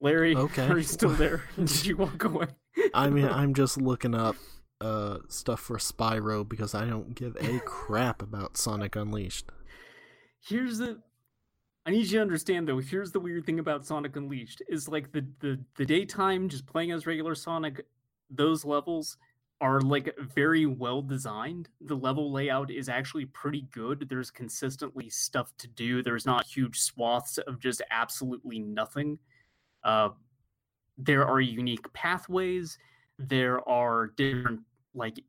Larry, Okay. are you still there? Did you walk away? I mean, I'm just looking up uh stuff for Spyro because I don't give a crap about Sonic Unleashed. here's the I need you to understand though. Here's the weird thing about Sonic Unleashed: is like the the the daytime, just playing as regular Sonic. Those levels are like very well designed. The level layout is actually pretty good. There's consistently stuff to do. There's not huge swaths of just absolutely nothing. Uh, there are unique pathways. There are different like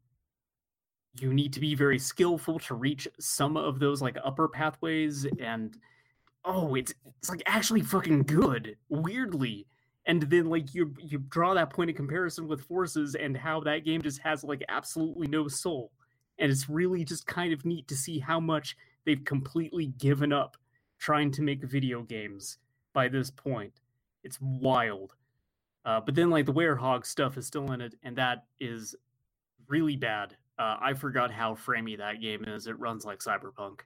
you need to be very skillful to reach some of those like upper pathways and oh it's it's like actually fucking good weirdly. And then like you you draw that point of comparison with forces and how that game just has like absolutely no soul. And it's really just kind of neat to see how much they've completely given up trying to make video games by this point. It's wild. Uh, but then like the werehog stuff is still in it and that is really bad. Uh, i forgot how framey that game is. It runs like cyberpunk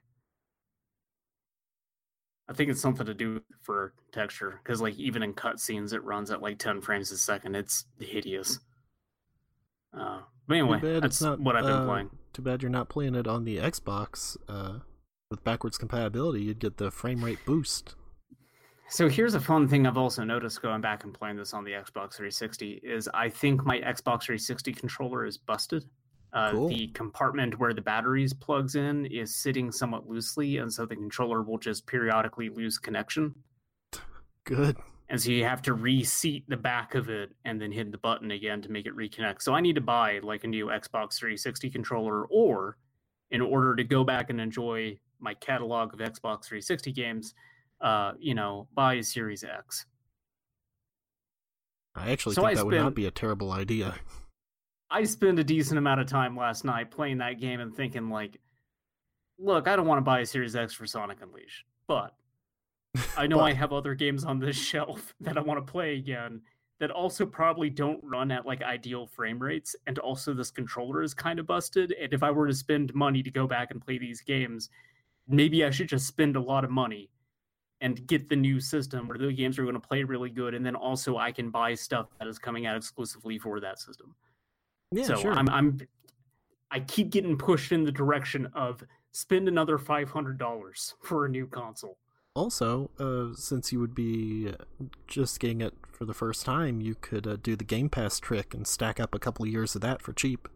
I think it's something to do for texture because, like, even in cutscenes, it runs at like 10 frames a second. It's hideous. Uh, but anyway, that's not, what I've been uh, playing. Too bad you're not playing it on the Xbox. Uh, with backwards compatibility, you'd get the frame rate boost. So here's a fun thing I've also noticed going back and playing this on the Xbox 360 is I think my Xbox 360 controller is busted. Uh, cool. The compartment where the batteries plugs in is sitting somewhat loosely, and so the controller will just periodically lose connection. Good. And so you have to reseat the back of it and then hit the button again to make it reconnect. So I need to buy like a new Xbox 360 controller, or in order to go back and enjoy my catalog of Xbox 360 games, uh, you know, buy a Series X. I actually so think I that spent... would not be a terrible idea. I spent a decent amount of time last night playing that game and thinking like, look, I don't want to buy a Series X for Sonic Unleashed, but I know but... I have other games on this shelf that I want to play again that also probably don't run at like ideal frame rates and also this controller is kind of busted and if I were to spend money to go back and play these games, maybe I should just spend a lot of money and get the new system where the games are going to play really good and then also I can buy stuff that is coming out exclusively for that system. Yeah, so sure. I'm I'm I keep getting pushed in the direction of spend another five hundred dollars for a new console. Also, uh, since you would be just getting it for the first time, you could uh, do the Game Pass trick and stack up a couple of years of that for cheap.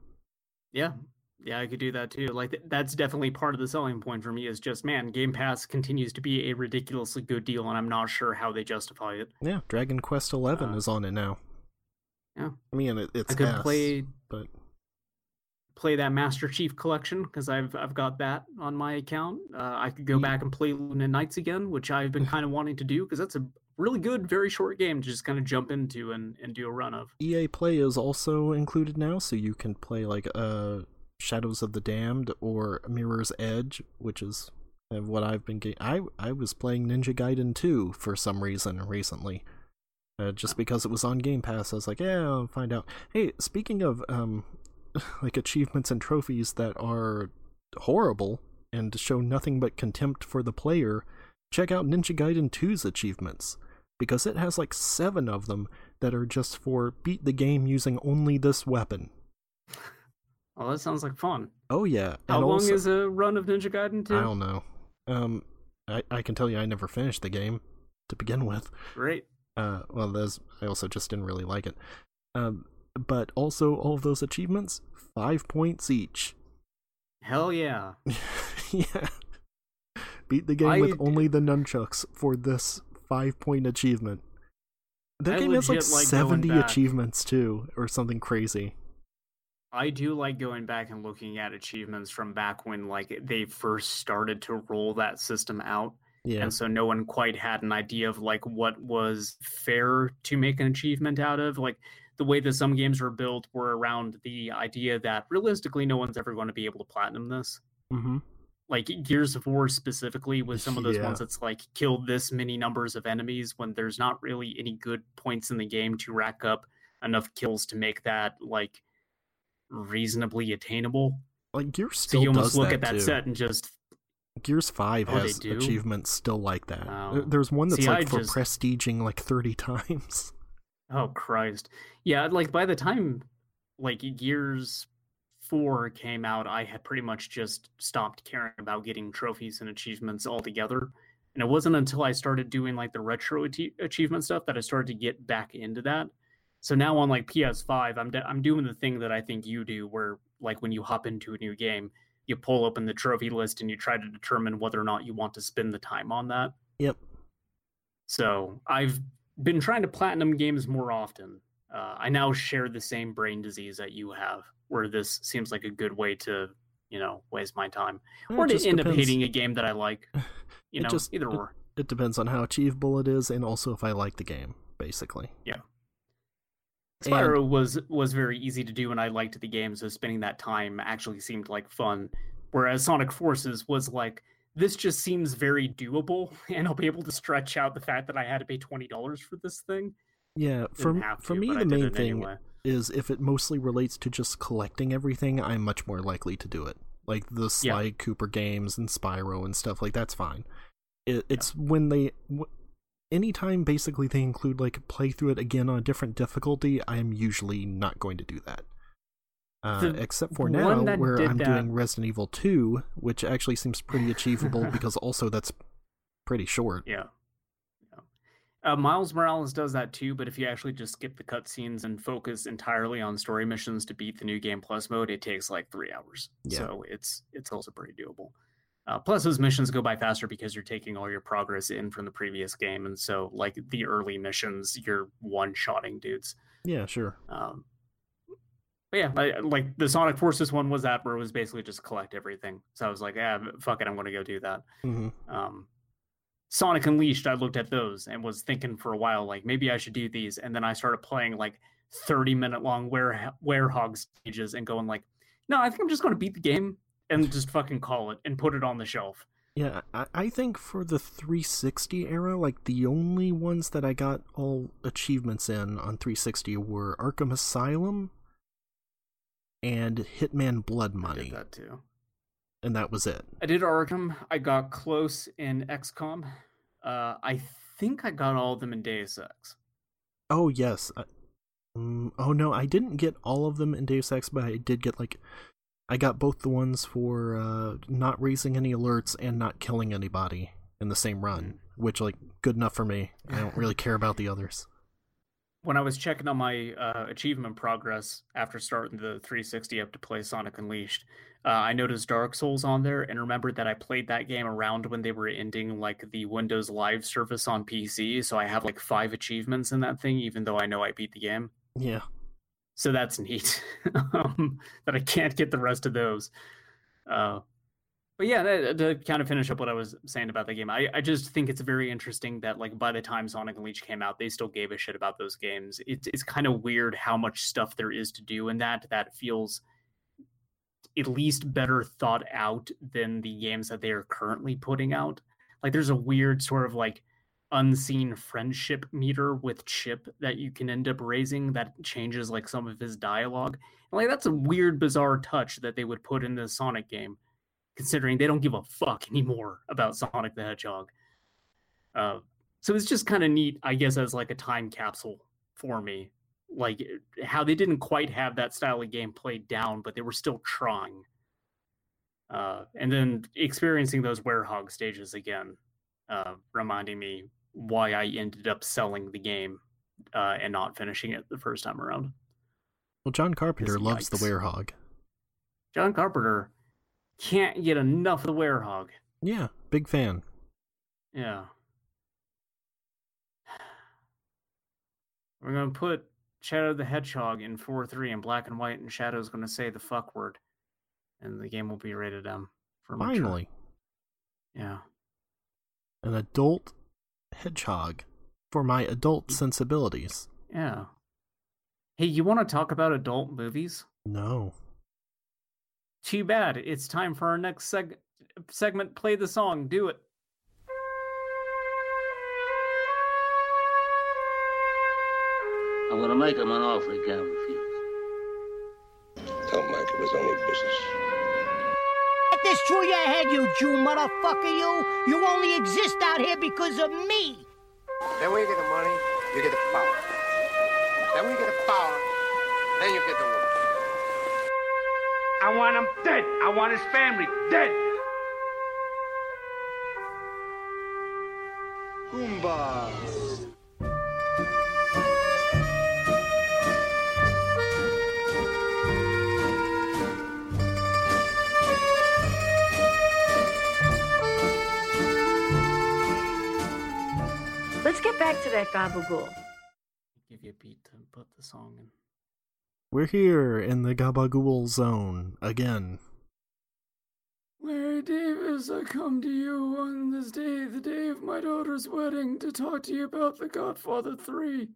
Yeah, yeah, I could do that too. Like th- that's definitely part of the selling point for me. Is just man, Game Pass continues to be a ridiculously good deal, and I'm not sure how they justify it. Yeah, Dragon Quest Eleven uh, is on it now. Yeah, I mean it, it's I could ass, play, but play that Master Chief collection because I've I've got that on my account. Uh, I could go yeah. back and play Luna Nights again, which I've been kind of wanting to do because that's a really good, very short game to just kind of jump into and, and do a run of. EA Play is also included now, so you can play like uh Shadows of the Damned or Mirror's Edge, which is what I've been getting. I I was playing Ninja Gaiden 2 for some reason recently. Uh, just because it was on Game Pass, I was like, yeah, I'll find out. Hey, speaking of um, like achievements and trophies that are horrible and show nothing but contempt for the player, check out Ninja Gaiden 2's achievements because it has like seven of them that are just for beat the game using only this weapon. Well, that sounds like fun. Oh yeah. How and long also, is a run of Ninja Gaiden 2? I don't know. Um, I I can tell you I never finished the game to begin with. Great. Uh, well, there's I also just didn't really like it. Um, but also all of those achievements, five points each. Hell yeah. yeah. Beat the game I, with only the nunchucks for this five point achievement. That I game has like, like 70 achievements too, or something crazy. I do like going back and looking at achievements from back when like they first started to roll that system out. Yeah. And so no one quite had an idea of like what was fair to make an achievement out of. Like the way that some games were built were around the idea that realistically no one's ever going to be able to platinum this. Mm-hmm. Like Gears of War specifically with some of those yeah. ones that's like kill this many numbers of enemies when there's not really any good points in the game to rack up enough kills to make that like reasonably attainable. Like Gears still so you almost look at that too. set and just Gears Five oh, has achievements still like that. Wow. There's one that's See, like I for just... prestiging like 30 times. Oh Christ! Yeah, like by the time like Gears Four came out, I had pretty much just stopped caring about getting trophies and achievements altogether. And it wasn't until I started doing like the retro achievement stuff that I started to get back into that. So now on like PS5, I'm de- I'm doing the thing that I think you do, where like when you hop into a new game, you pull open the trophy list and you try to determine whether or not you want to spend the time on that. Yep. So I've been trying to platinum games more often. Uh, I now share the same brain disease that you have, where this seems like a good way to, you know, waste my time, or to end depends. up hating a game that I like. You know, just, either or. It, it depends on how achievable it is, and also if I like the game, basically. Yeah. Spyro and... was was very easy to do, and I liked the game, so spending that time actually seemed like fun. Whereas Sonic Forces was like, this just seems very doable, and I'll be able to stretch out the fact that I had to pay twenty dollars for this thing. Yeah, for for me the main thing anyway. is if it mostly relates to just collecting everything, I'm much more likely to do it. Like the Sly yeah. Cooper games and Spyro and stuff like that's fine. It, it's yeah. when they anytime basically they include like play through it again on a different difficulty, I'm usually not going to do that. Uh, except for now, where I'm that... doing Resident Evil 2, which actually seems pretty achievable because also that's pretty short. Yeah. Uh, Miles Morales does that too, but if you actually just skip the cutscenes and focus entirely on story missions to beat the new game plus mode, it takes like three hours. Yeah. So it's it's also pretty doable. Uh, plus, those missions go by faster because you're taking all your progress in from the previous game, and so like the early missions, you're one shotting dudes. Yeah, sure. Um, but yeah, I, like the Sonic Forces one was that where it was basically just collect everything. So I was like, yeah, fuck it, I'm going to go do that. Mm-hmm. Um, Sonic Unleashed, I looked at those and was thinking for a while, like maybe I should do these. And then I started playing like 30 minute long were werehog stages and going like, no, I think I'm just going to beat the game and just fucking call it and put it on the shelf. Yeah, I, I think for the 360 era, like the only ones that I got all achievements in on 360 were Arkham Asylum and Hitman Blood Money. that too and that was it. I did Arkham. I got close in XCOM. Uh, I think I got all of them in Deus Ex. Oh yes. I, um, oh no, I didn't get all of them in Deus Ex, but I did get like I got both the ones for uh, not raising any alerts and not killing anybody in the same run, which like good enough for me. I don't really care about the others. When I was checking on my uh, achievement progress after starting the 360 up to play Sonic Unleashed, uh, I noticed Dark Souls on there and remembered that I played that game around when they were ending like the Windows Live service on PC. So I have like five achievements in that thing, even though I know I beat the game. Yeah. So that's neat um, I can't get the rest of those. Uh, but yeah, to, to, kind of finish up what I was saying about the game, I, I just think it's very interesting that like by the time Sonic Unleashed came out, they still gave a shit about those games. It's it's kind of weird how much stuff there is to do in that that feels at least better thought out than the games that they are currently putting out. Like there's a weird sort of like unseen friendship meter with Chip that you can end up raising that changes like some of his dialogue. And, like that's a weird, bizarre touch that they would put in the Sonic game, considering they don't give a fuck anymore about Sonic the Hedgehog. Uh, so it's just kind of neat, I guess, as like a time capsule for me like how they didn't quite have that style of game played down, but they were still trying. Uh, and then experiencing those werehog stages again, uh, reminding me why I ended up selling the game uh, and not finishing it the first time around. Well, John Carpenter loves the werehog. John Carpenter can't get enough of the werehog. Yeah, big fan. Yeah. We're gonna put Shadow the Hedgehog in 4 3 in black and white, and Shadow's going to say the fuck word. And the game will be rated M for Finally. Yeah. An adult hedgehog for my adult sensibilities. Yeah. Hey, you want to talk about adult movies? No. Too bad. It's time for our next seg- segment. Play the song. Do it. I'm gonna make him an offer he can't refuse. Tell Mike it was only business. Get this through your head, you Jew motherfucker, you! You only exist out here because of me! Then when you get the money, you get the power. Then when you get the power, then you get the woman. I want him dead. I want his family dead. Goombas. Back to that gabagool. Give you a beat to put the song in. We're here in the Gabagool zone again. Larry Davis, I come to you on this day, the day of my daughter's wedding, to talk to you about The Godfather 3.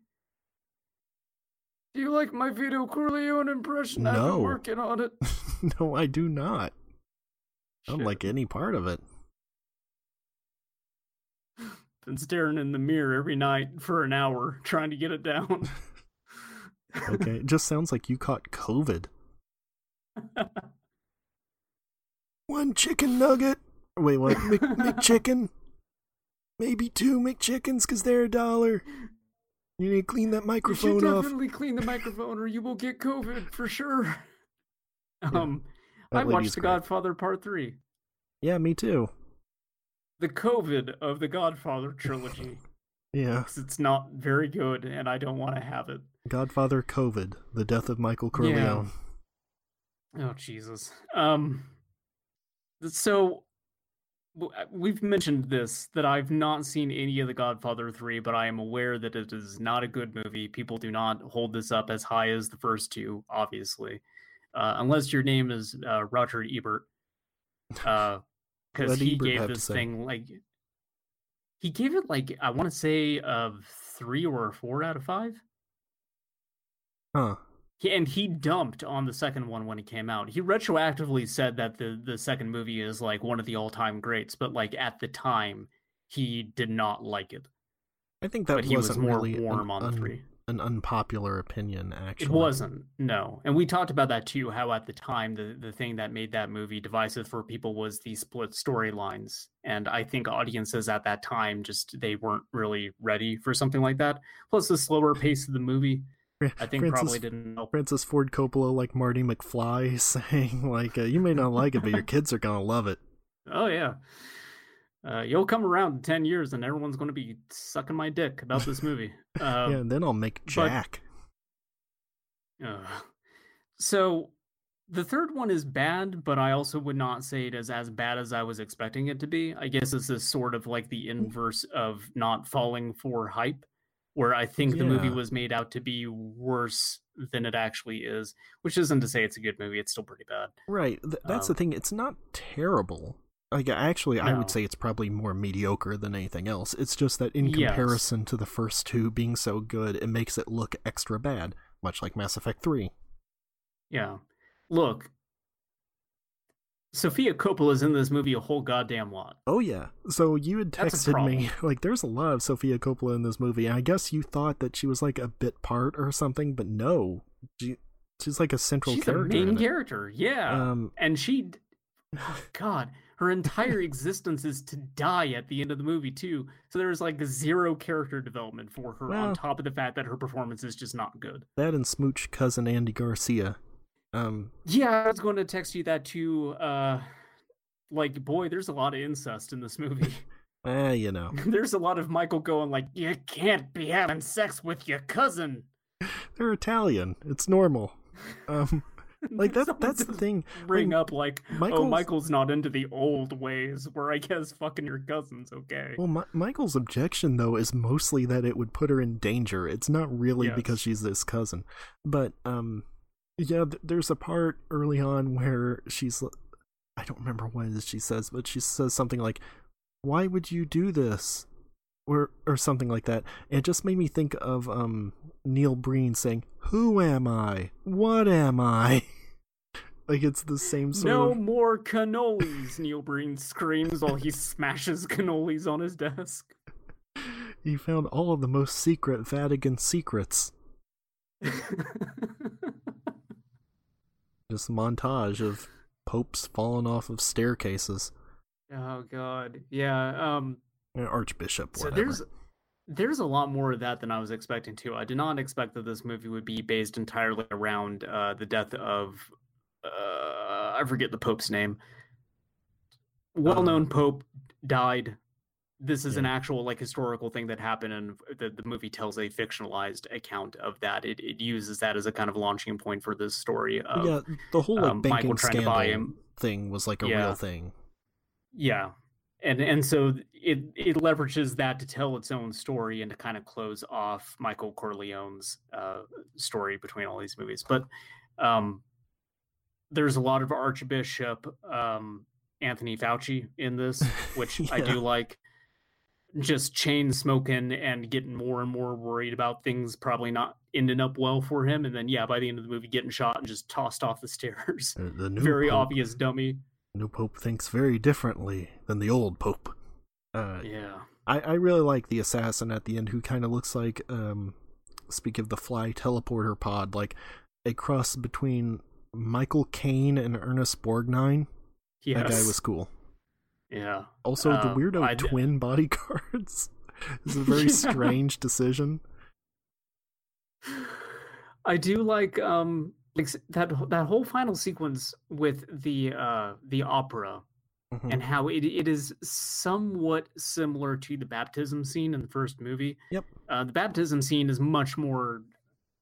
Do you like my Vito Corleone impression? No. I've No. been working on it. no, I do not. I don't like any part of it. Been staring in the mirror every night for an hour trying to get it down. Okay, it just sounds like you caught COVID. One chicken nugget. Wait, what? Mc, McChicken? Maybe two McChickens because they're a dollar. You need to clean that microphone you should microphone off. definitely clean the microphone or you will get COVID for sure. Um, I watched The great. Godfather Part 3. Yeah, me too. The COVID of the Godfather trilogy. Yeah. it's not very good and I don't want to have it. Godfather COVID, the death of Michael Corleone. Oh Jesus. Um so uh, we've mentioned this that I've not seen any of the Godfather 3 but I am aware that it is not a good movie. People do not hold this up as high as the first two obviously. Uh, unless your name is uh, Roger Ebert. Uh cuz he Ebert gave this thing like he gave it like I want to say of 3 or 4 out of 5. Huh. He, and he dumped on the second one when it came out. He retroactively said that the the second movie is like one of the all time greats, but like at the time, he did not like it. I think that But he was more really warm an, on the un- three. An unpopular opinion, actually. It wasn't no, and we talked about that too. How at the time the the thing that made that movie divisive for people was the split storylines, and I think audiences at that time just they weren't really ready for something like that. Plus the slower pace of the movie, I think Francis, probably didn't help. Francis Ford Coppola, like Marty McFly, saying, like, uh, you may not like it, but your kids are going to love it. Oh yeah. Uh, you'll come around in ten years, and everyone's going to be sucking my dick about this movie. Uh, yeah, and then I'll make but- Jack. uh, so the third one is bad, but I also would not say it is as bad as I was expecting it to be. I guess this is sort of like the inverse of not falling for hype, where I think the movie was made out to be worse than it actually is. Which isn't to say it's a good movie; it's still pretty bad. Right. Th- that's the Um, thing. It's not terrible. Like actually, I would say it's probably more mediocre than anything else. It's just that in Yes. comparison to the first two being so good, it makes it look extra bad, much like Mass Effect 3. Yeah. Look, Sofia Coppola's in this movie a whole goddamn lot. Oh yeah. So you had texted me like there's a lot of Sophia Coppola in this movie. And I guess you thought that she was like a bit part or something, but no. She, she's like a central She's a character. main in it. character, yeah. Um and she, oh God, her entire existence is to die at the end of the movie too. So there's like zero character development for her, Well- on top of the fact that her performance is just not good. that and Smooch cousin Andy Garcia. Um Yeah, I was going to text you that too. Uh, like, boy, there's a lot of incest in this movie. eh, you know. there's a lot of Michael going like, "You can't be having sex with your cousin." They're Italian. It's normal. Um like that that's the thing. Bring When- up like, oh, Michael's- Michael's not into the old ways, where I guess fucking your cousin's okay. Well, Mi- Michael's objection though is mostly that it would put her in danger. It's not really Yes. because she's this cousin, but um, yeah, th- there's a part early on where she's i don't remember what it is she says, but she says something like, "Why would you do this?" Or or something like that. It just made me think of um Neil Breen saying, "Who am I? What am I?" like it's the same sort No of. more cannolis, Neil Breen screams while he smashes cannolis on his desk. He found all of the most secret Vatican secrets. Just a montage of popes falling off of staircases. oh god. Yeah, um Archbishop, so whatever. there's there's a lot more of that than I was expecting to. I did not expect that this movie would be based entirely around uh the death of uh I forget the pope's name. Well-known pope died this is an actual like historical thing that happened, and the, the movie tells a fictionalized account of that. It it uses that as a kind of launching point for this story. Of, yeah, the whole like um, Michael banking trying to scandal buy him- thing was like a Yeah. real thing. Yeah. And and so it it leverages that to tell its own story and to kind of close off Michael Corleone's uh, story between all these movies. But um, there's a lot of Archbishop um, Anthony Fauci in this, which I do like. Just chain smoking and getting more and more worried about things probably not ending up well for him. And then yeah, by the end of the movie, getting shot and just tossed off the stairs. The Very pope, obvious dummy. New pope thinks very differently than the old pope. Uh, Yeah. I, I really like the assassin at the end who kind of looks like um speak of the fly teleporter pod like a cross between Michael Caine and Ernest Borgnine. Yes. That guy was cool. Yeah. Also, the Um, weirdo I d- twin bodyguards is a very Yeah. strange decision. I do like um like that that whole final sequence with the uh the opera Mhm. and how it it is somewhat similar to the baptism scene in the first movie. Yep. Uh, the baptism scene is much more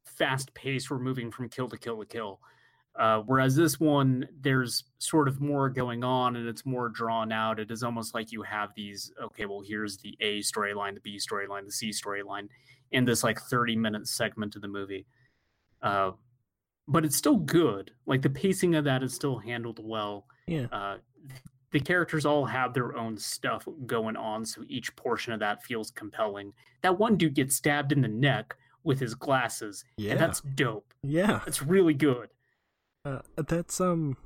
fast paced. We're moving from kill to kill to kill. Uh, whereas this one, there's sort of more going on and it's more drawn out. It is almost like you have these, okay, well, here's the A storyline, the B storyline, the C storyline in this like 30 minute segment of the movie. Uh, but it's still good. Like the pacing of that is still handled well. Yeah. Uh, the characters all have their own stuff going on, so each portion of that feels compelling. That one dude gets stabbed in the neck with his glasses, Yeah. and that's dope. Yeah. That's really good. Uh, that's um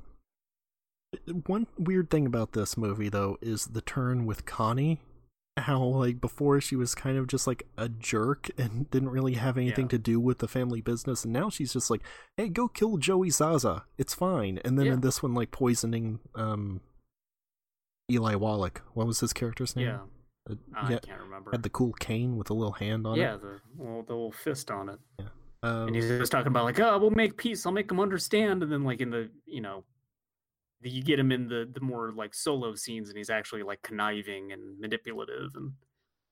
one weird thing about this movie though is the turn with Connie. How like before she was kind of just like a jerk and didn't really have anything Yeah. to do with the family business, and now she's just like, "Hey, go kill Joey Zaza. It's fine." And then Yeah. in this one, like poisoning um Eli Wallach. What was his character's name? Yeah, Uh, I yeah, can't remember. had the cool cane with a little hand on yeah, it. the well, the little fist on it, Um, and he's just talking about like, oh, we'll make peace. I'll make them understand. And then like in the you know, you get him in the the more like solo scenes, and he's actually like conniving and manipulative and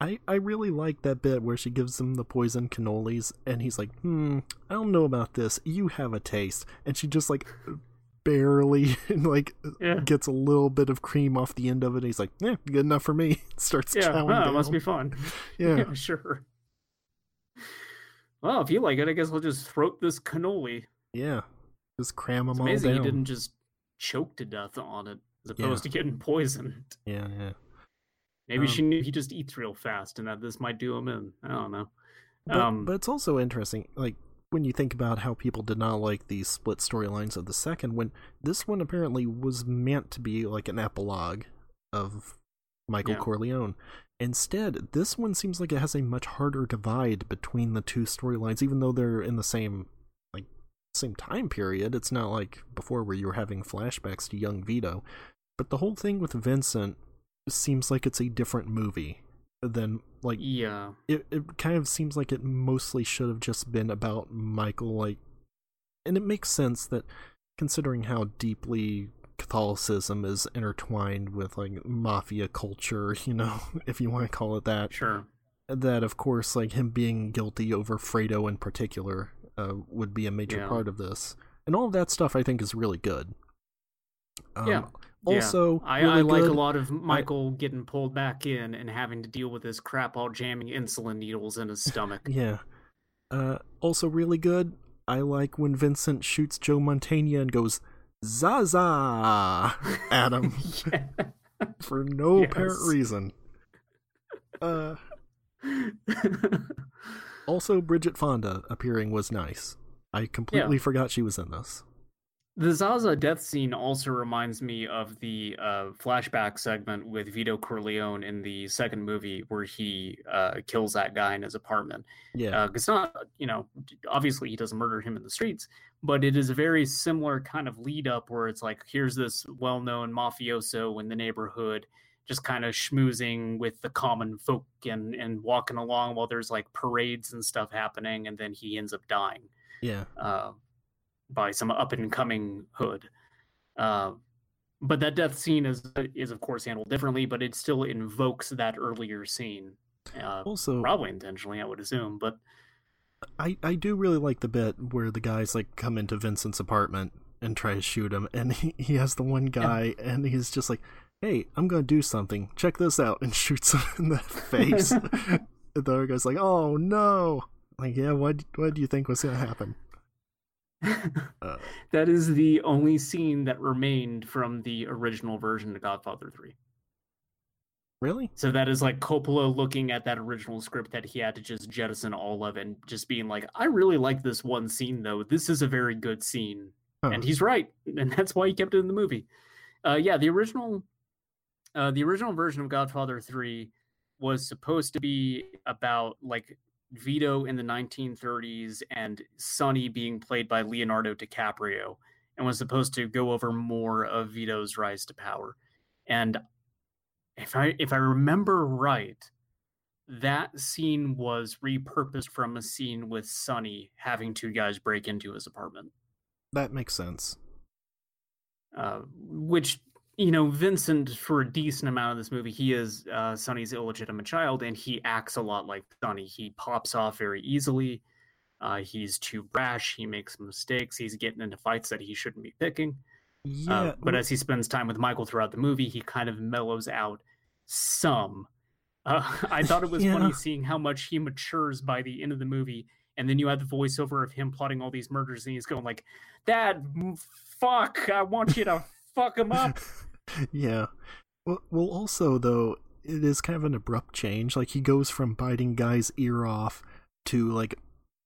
I, I really like that bit where she gives him the poison cannolis and he's like, hmm, I don't know about this. You have a taste. And she just like barely like Yeah. gets a little bit of cream off the end of it. He's like, yeah, good enough for me. Starts yeah, chowing must be fun. Yeah. sure. Well, if you like it, I guess we'll just throat this cannoli. Yeah. Just cram them It's all amazing down. he didn't just choke to death on it as Yeah. opposed to getting poisoned. Yeah, yeah. Maybe Um, she knew he just eats real fast and that this might do him in. I don't know. But, um, but it's also interesting, like when you think about how people did not like the split storylines of the second, when this one apparently was meant to be like an epilogue of Michael Yeah. Corleone. Instead, this one seems like it has a much harder divide between the two storylines, even though they're in the same same time period. It's not like before where you were having flashbacks to young Vito. But the whole thing with Vincent seems like it's a different movie than like yeah. it, it kind of seems like it mostly should have just been about Michael, like, and it makes sense that considering how deeply Catholicism is intertwined with like mafia culture, you know, if you want to call it that, Sure. that of course, like him being guilty over Fredo in particular, uh, would be a major Yeah. part of this, and all of that stuff I think is really good. Um, Yeah. Also, I, really I like a lot of Michael getting pulled back in and having to deal with this crap all jamming insulin needles in his stomach. Yeah. Uh, also really good. I like when Vincent shoots Joe Montana and goes Zaza at him for no apparent reason. Uh, also Bridget Fonda appearing was nice. I completely forgot she was in this. The Zaza death scene also reminds me of the uh, flashback segment with Vito Corleone in the second movie where he uh, kills that guy in his apartment. Yeah. Uh, it's not, you know, obviously he doesn't murder him in the streets, but it is a very similar kind of lead up where it's like, here's this well known mafioso in the neighborhood just kind of schmoozing with the common folk and, and walking along while there's like parades and stuff happening. And then he ends up dying yeah. uh, by some up and coming hood. Uh, but that death scene is is of course handled differently, but it still invokes that earlier scene. Uh, Also, probably intentionally, I would assume, but I I do really like the bit where the guys like come into Vincent's apartment and try to shoot him, and he, he has the one guy, and he's just like, "Hey, I'm gonna do something. Check this out," and shoots him in the face. and the other guy's like, "Oh no!" Like, yeah, what what do you think was gonna happen? Uh, that is the only scene that remained from the original version of Godfather 3. really? So that is like Coppola looking at that original script that he had to just jettison all of and just being like, I really like this one scene though. This is a very good scene. Huh. And he's right. And that's why he kept it in the movie. Uh, yeah, the original uh, the original version of Godfather 3 was supposed to be about like Vito in the 1930s and Sonny being played by Leonardo DiCaprio and was supposed to go over more of Vito's rise to power. And if I if I remember right, that scene was repurposed from a scene with Sonny having two guys break into his apartment. That makes sense. Uh, which you know, Vincent for a decent amount of this movie, he is uh, Sonny's illegitimate child, and he acts a lot like Sonny. He pops off very easily. Uh, he's too brash. He makes mistakes. He's getting into fights that he shouldn't be picking. Yeah, Uh, but as he spends time with Michael throughout the movie, he kind of mellows out some. Uh, I thought it was Yeah. funny seeing how much he matures by the end of the movie, and then you have the voiceover of him plotting all these murders, and he's going like, "Dad, fuck! I want you to fuck him up." yeah. Well, well, also though, it is kind of an abrupt change. Like he goes from biting guy's ear off to like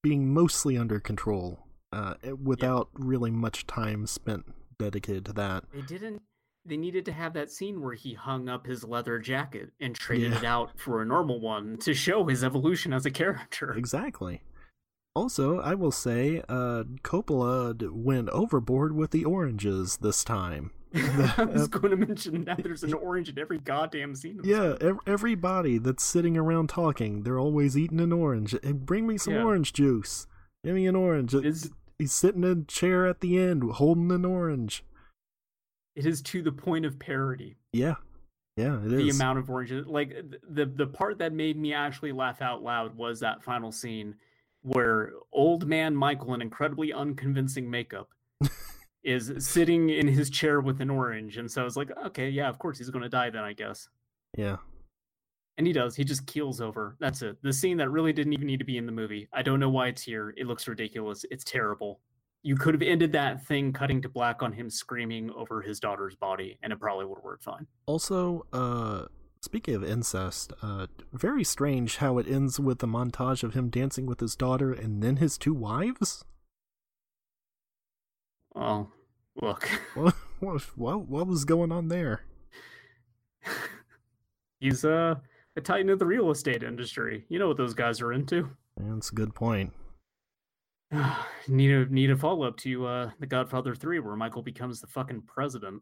being mostly under control, uh, without really much time spent dedicated to that. They didn't. They needed to have that scene where he hung up his leather jacket and traded Yeah. it out for a normal one to show his evolution as a character. Exactly. Also, I will say, uh, Coppola went overboard with the oranges this time. I was Uh, going to mention that there's an orange in every goddamn scene. Yeah, ev- everybody that's sitting around talking, they're always eating an orange. Hey, bring me some Yeah. orange juice. Give me an orange. Is He's sitting in a chair at the end holding an orange. it is to the point of parody. Yeah. Yeah, it the is. amount of oranges, like the the part that made me actually laugh out loud was that final scene where old man Michael in incredibly unconvincing makeup is sitting in his chair with an orange, and so I was like, okay, yeah, of course he's going to die then, I guess. Yeah. And he does. He just keels over. That's it. The scene that really didn't even need to be in the movie. I don't know why it's here. It looks ridiculous. It's terrible. You could have ended that thing cutting to black on him screaming over his daughter's body, and it probably would have worked fine. Also, uh, speaking of incest, uh, very strange how it ends with a montage of him dancing with his daughter and then his two wives. Well, look. What, what, what, what was going on there? He's uh, a titan of the real estate industry. You know what those guys are into. Yeah, That's a good point. need a need a follow up to uh, The Godfather Three, where Michael becomes the fucking president.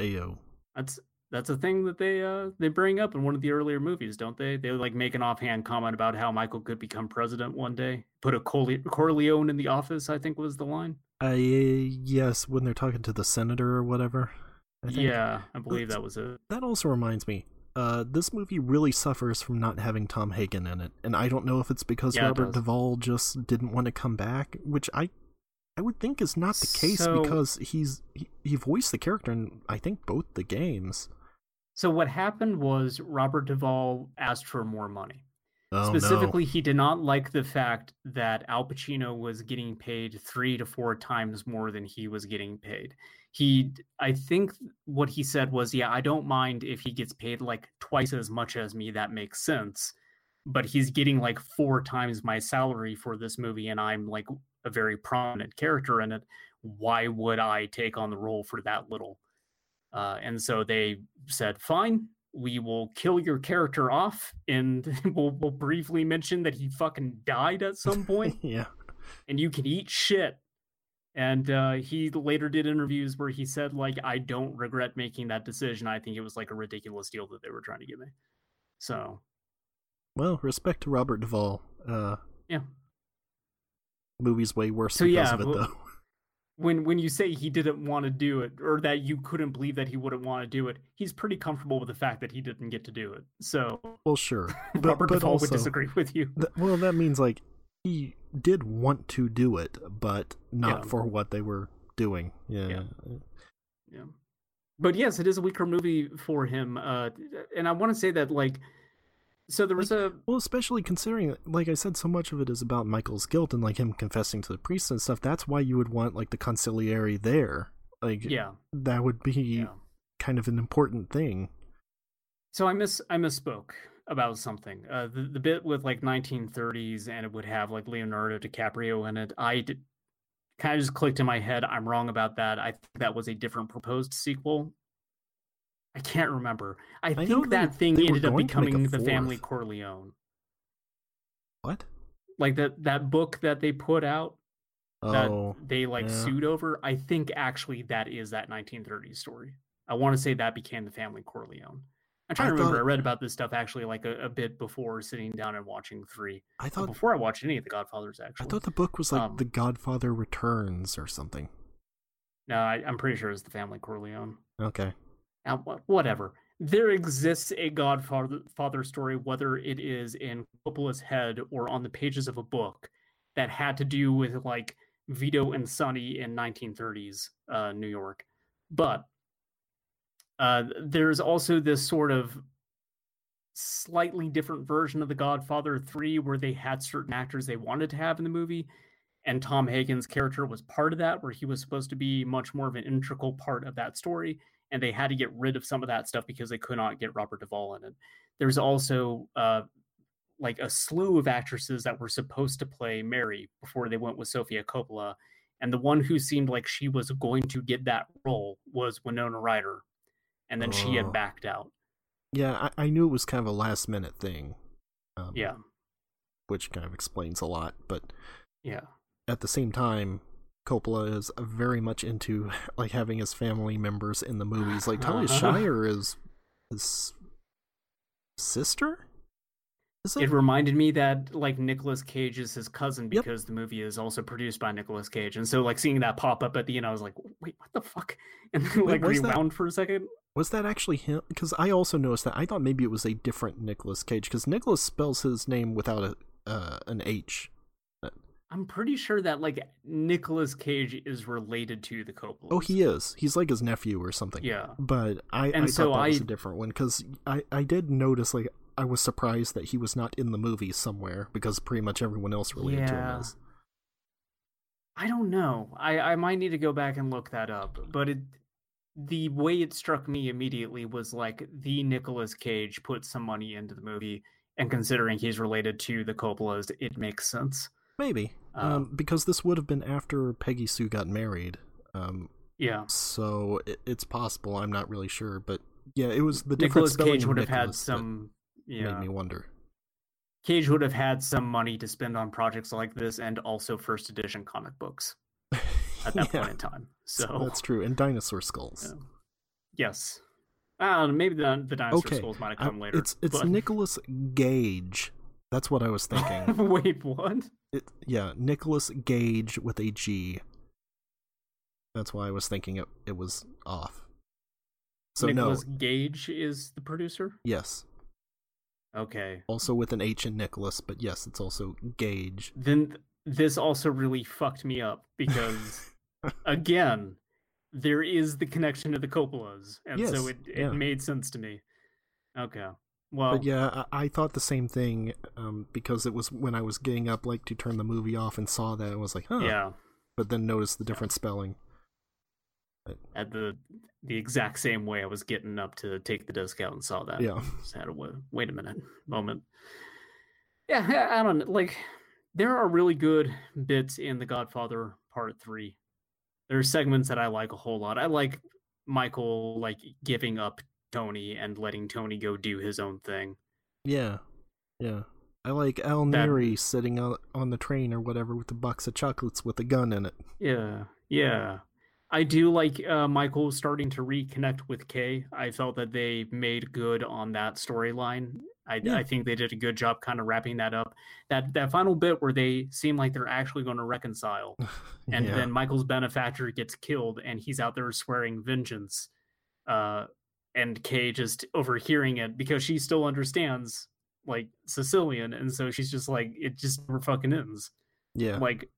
Ayo. That's that's a thing that they uh they bring up in one of the earlier movies, don't they? They like make an offhand comment about how Michael could become president one day. Put a Corle- Corleone in the office, I think was the line. Uh, yes, when they're talking to the senator or whatever. I think. Yeah, I believe that was it. That also reminds me. Uh, this movie really suffers from not having Tom Hagen in it, and I don't know if it's because Yeah, Robert does. Duvall just didn't want to come back, which I, I would think is not the case So- because he's he, he voiced the character in I think both the games. So what happened was Robert Duvall asked for more money. Oh no. Specifically, he did not like the fact that Al Pacino was getting paid three to four times more than he was getting paid. He, I think what he said was, Yeah, I don't mind if he gets paid like twice as much as me. That makes sense. But he's getting like four times my salary for this movie, and I'm like a very prominent character in it. Why would I take on the role for that little? Uh, and so they said, fine, we will kill your character off and we'll, we'll briefly mention that he fucking died at some point yeah. and you can eat shit. And uh, he later did interviews where he said, like, I don't regret making that decision. I think it was like a ridiculous deal that they were trying to give me. So, Well, respect to Robert Duvall. Uh, yeah. movie's way worse So, because yeah, of it though. When when you say he didn't want to do it or that you couldn't believe that he wouldn't want to do it, he's pretty comfortable with the fact that he didn't get to do it. So Well, sure. But, Robert but also, would disagree with you. th- well, that means like he did want to do it, but not Yeah. for what they were doing. Yeah. Yeah. Yeah. But yes, it is a weaker movie for him. Uh, and I want to say that like, so there was a Well, especially considering, like I said, so much of it is about Michael's guilt and like him confessing to the priest and stuff. That's why you would want like the consigliere there. Like, yeah that would be yeah. kind of an important thing. So I miss I misspoke about something. Uh, the the bit with like 1930s and it would have like Leonardo DiCaprio in it. I did, kind of just clicked in my head. I'm wrong about that. I think that was a different proposed sequel. I can't remember. I, know think they- that thing they ended up going to make a becoming the Family. Corleone. What? Like that that book that they put out that Oh, they like yeah. sued over. I think actually that is that 1930s story. I want to say that became the Family Corleone. I'm trying I to remember. thought- I read about this stuff actually like a, a bit before sitting down and watching three. I thought before I watched any of the Godfathers, Actually, I thought the book was like Um, The Godfather Returns or something. No, I, I'm pretty sure it's the Family Corleone. Okay. Now, whatever. There exists a Godfather father story, whether it is in Coppola's head or on the pages of a book, that had to do with like Vito and Sonny in 1930s uh, New York. But uh, there's also this sort of slightly different version of The Godfather 3 where they had certain actors they wanted to have in the movie. And Tom Hagen's character was part of that, where he was supposed to be much more of an integral part of that story and they had to get rid of some of that stuff because they could not get Robert Duvall in it. There's also uh, like a slew of actresses that were supposed to play Mary before they went with Sofia Coppola, and the one who seemed like she was going to get that role was Winona Ryder, and then she Oh. had backed out. Yeah, I, I knew it was kind of a last minute thing. Um, Yeah, Which kind of explains a lot, but yeah, at the same time, Coppola is very much into like having his family members in the movies. Like Talia Uh-huh. Shire is his sister. Is it reminded me that like Nicolas Cage is his cousin Yep. because the movie is also produced by Nicolas Cage, and so like seeing that pop up at the end, I was like, wait, what the fuck? And then Wait, like that- rewound for a second. Was that actually him? Because I also noticed that. I thought maybe it was a different Nicolas Cage. Because Nicholas spells his name without a uh, an H. I'm pretty sure that like Nicolas Cage is related to the Coppolas. Oh, he is. He's like his nephew or something. Yeah. But I, And I so thought that was I- a different one because I, I did notice like I was surprised that he was not in the movie somewhere because pretty much everyone else related to him is. I don't know. I I might need to go back and look that up. But it the way it struck me immediately was like the Nicolas Cage put some money into the movie, and considering he's related to the Coppolas, it makes sense. Maybe Um, um, because this would have been after Peggy Sue got married. Um, Yeah. so it, it's possible. I'm not really sure, but yeah, it was the spelling Cage would have had Nicholas some yeah. made me wonder. Cage would have had some money to spend on projects like this and also first edition comic books at that Yeah, point in time. So that's true. And dinosaur skulls. Yeah. Yes. I don't know, maybe the the dinosaur Okay, skulls might have come later. it's it's but- Nicholas Gage. That's what I was thinking. Wait, what? It, yeah, Nicholas Gage with a G. That's why I was thinking it it was off. So Nicholas no, Gage is the producer. yes, Okay. also with an H in Nicholas, but yes, it's also Gage. Then th- this also really fucked me up because again, there is the connection to the Coppolas, and so it it yeah. made sense to me. Okay. Well, But yeah, I, I thought the same thing um, because it was when I was getting up like to turn the movie off and saw that I was like, huh. yeah. But then noticed the different spelling. At the the exact same way I was getting up to take the disc out and saw that. Yeah. Just had a wa- wait a minute moment. Yeah, I I don't. Like, there are really good bits in The Godfather Part Three. There are segments that I like a whole lot. I like Michael like giving up Tony and letting Tony go do his own thing. Yeah, yeah. I like Al That- Neri sitting on, on the train or whatever with a box of chocolates with a gun in it. Yeah, yeah. I do like uh, Michael starting to reconnect with Kay. I felt that they made good on that storyline I, Yeah. I think they did a good job kind of wrapping that up. That that final bit where they seem like they're actually going to reconcile, and yeah. then Michael's benefactor gets killed, and he's out there swearing vengeance. Uh, and Kay just overhearing it because she still understands like Sicilian, and so she's just like, it just never fucking ends. yeah. Like,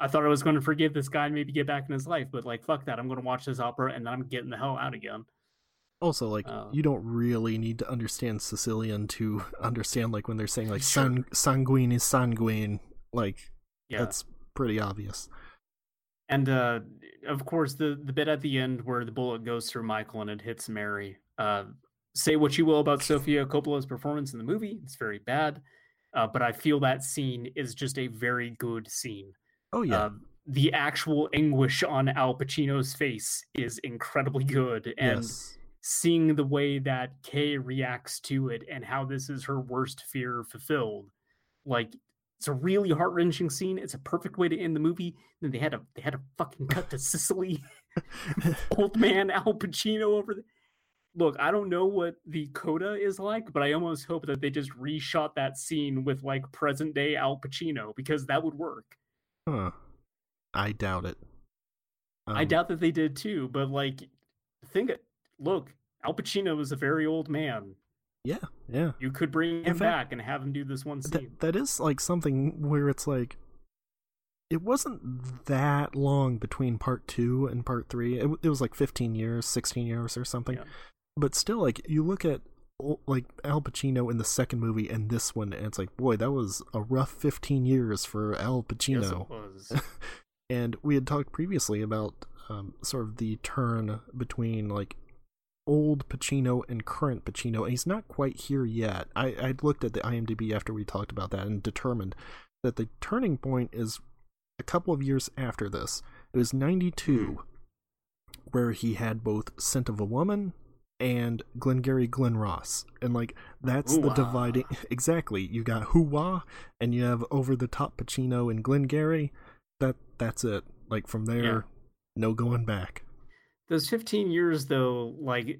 I thought I was going to forgive this guy and maybe get back in his life, but like, fuck that. I'm going to watch this opera and then I'm getting the hell out again. Also, like Uh, you don't really need to understand Sicilian to understand like when they're saying like Sure. san- sanguine is sanguine. Like Yeah. that's pretty obvious. And uh, of course, the the bit at the end where the bullet goes through Michael and it hits Mary. Uh, say what you will about Sofia Coppola's performance in the movie; it's very bad. Uh, but I feel that scene is just a very good scene. Oh yeah. Uh, the actual anguish on Al Pacino's face is incredibly good, and yes. seeing the way that Kay reacts to it and how this is her worst fear fulfilled, like it's a really heart wrenching scene. It's a perfect way to end the movie. Then they had a they had a fucking cut to Sicily, old man Al Pacino over there. Look, I don't know what the coda is like, but I almost hope that they just reshot that scene with like present day Al Pacino because that would work. Huh. I doubt it. I Um, doubt that they did too, but like, think it. Look, Al Pacino is a very old man. Yeah, yeah. You could bring him fact, back and have him do this one scene. That, that is like something where it's like it wasn't that long between part 2 and part 3. It, it was like 15 years, 16 years or something. Yeah. But still like you look at like Al Pacino in the second movie and this one and it's like boy that was a rough 15 years for Al Yes, Pacino. it was. and we had talked previously about um, sort of the turn between like old Pacino and current Pacino, and he's not quite here yet. I I looked at the IMDb after we talked about that and determined that the turning point is a couple of years after this. It was '92, hmm. where he had both Scent of a Woman and Glengarry Glen Ross, and like that's the Hoo-wah. dividing exactly. You got Hoo-wah, and you have over the top Pacino and Glengarry. That that's it. Like from there, Yeah. no going back. Those 15 years, though, like,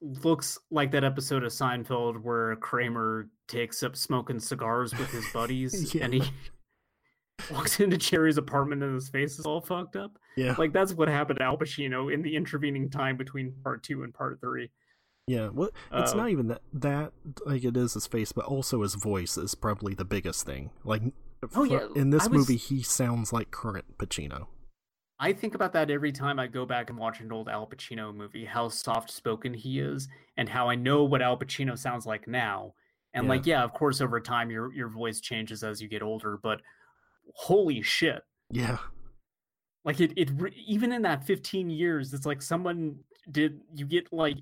looks like that episode of Seinfeld where Kramer takes up smoking cigars with his buddies Yeah. and he walks into Jerry's apartment and his face is all fucked up. Yeah, Like, that's what happened to Al Pacino in the intervening time between part two and part three. yeah. Well, it's Uh, not even that that like it is his face, but also his voice is probably the biggest thing. Like, Oh, for- yeah, in this was- movie, he sounds like current Pacino. I think about that every time I go back and watch an old Al Pacino movie, how soft spoken he is, and how I know what Al Pacino sounds like now. And Yeah. like, yeah, of course, over time your your voice changes as you get older, but holy shit. Yeah, Like it, it even in that 15 years, it's like someone did you get like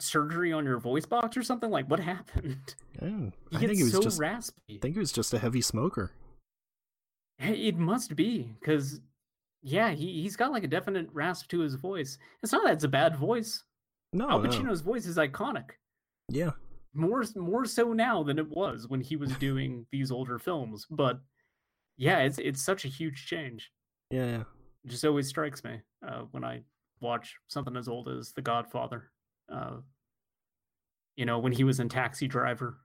surgery on your voice box or something? Like what happened? yeah. I think it was so just. raspy. I think he was just a heavy smoker. It must be because, yeah, he he's got like a definite rasp to his voice. It's not that it's a bad voice. No, Al no. Pacino's voice is iconic. Yeah, More more so now than it was when he was doing these older films. But yeah, it's it's such a huge change. yeah, yeah. It just always strikes me uh, when I watch something as old as The Godfather. Uh, you know, when he was in Taxi Driver,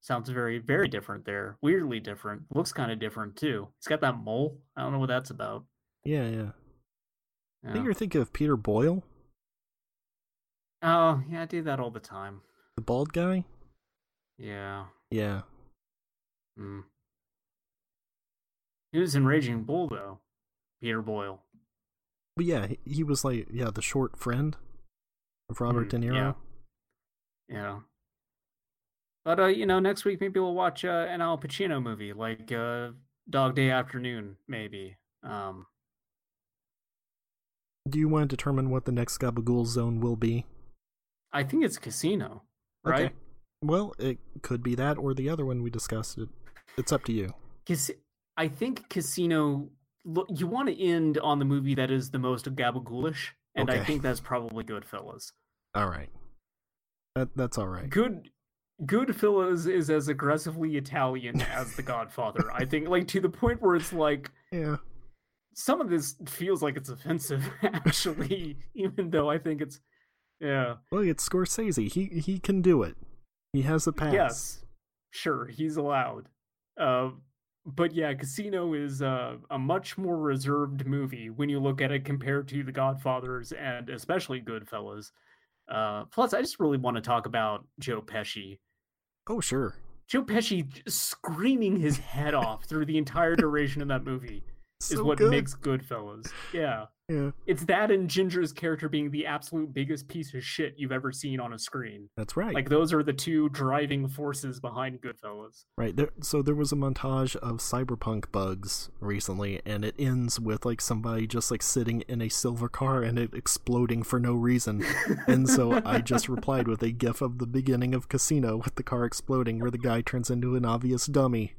sounds very very different there. Weirdly different. Looks kind of different too. He's got that mole. I don't know what that's about. Yeah, yeah. I think you're thinking of Peter Boyle, Oh yeah, I do that all the time. the bald guy. Yeah. Yeah, Mm. He was in Raging Bull though. Peter Boyle. but yeah, he, he was like yeah the short friend of Robert Mm, De Niro. Yeah. Yeah. But uh, you know, next week maybe we'll watch uh, an Al Pacino movie, like uh, Dog Day Afternoon, maybe. Um, Do you want to determine what the next Gabagool zone will be? I think it's Casino, right? Okay. Well, it could be that or the other one we discussed. It, it's up to you. I think Casino. Look, you want to end on the movie that is the most gabagoolish, and I think that's probably Goodfellas. All right. That that's all right. Good Goodfellas is as aggressively Italian as The Godfather. I think, like to the point where it's like Yeah. Some of this feels like it's offensive, actually, even though I think it's yeah. Well, it's Scorsese. He he can do it. He has a pass. Yes. sure, he's allowed. Uh, but yeah, Casino is uh, a much more reserved movie when you look at it compared to The Godfathers and especially Goodfellas. Uh, plus, I just really want to talk about Joe Pesci. Oh, sure. Joe Pesci screaming his head off through the entire duration of that movie is what good. makes Goodfellas. Yeah. Yeah, It's that and Ginger's character being the absolute biggest piece of shit you've ever seen on a screen. that's right. Like those are the two driving forces behind Goodfellas. Right. There, so there was a montage of cyberpunk bugs recently, and it ends with like somebody just like sitting in a silver car and it exploding for no reason. and so I just replied with a gif of the beginning of Casino with the car exploding, where the guy turns into an obvious dummy.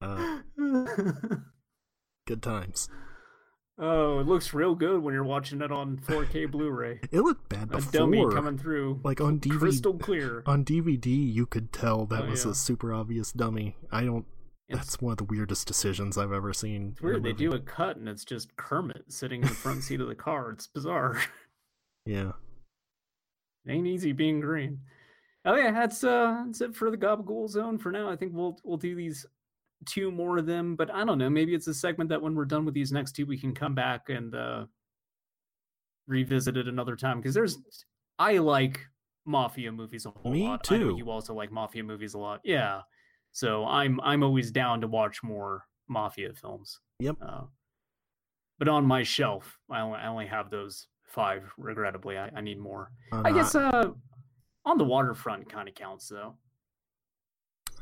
Uh, good times. oh, it looks real good when you're watching it on 4K Blu-ray. It looked bad before. A dummy coming through, like on DVD, crystal clear. on DVD, you could tell that Oh, was yeah. a super obvious dummy. I don't. It's- That's one of the weirdest decisions I've ever seen. It's weird. They do a cut and it's just Kermit sitting in the front seat of the car. It's bizarre. Yeah. It ain't easy being green. Oh yeah, that's uh that's it for the Gabagool Zone for now. I think we'll we'll do these two more of them, but I don't know. Maybe it's a segment that when we're done with these next two, we can come back and uh revisit it another time because there's I like mafia movies a whole Me lot. Too. you also like mafia movies a lot. Yeah. So I'm I'm always down to watch more mafia films. Yep. Uh, but on my shelf, I only, I only have those five. Regrettably, I, I need more. Uh, I guess uh, on the waterfront kind of counts though.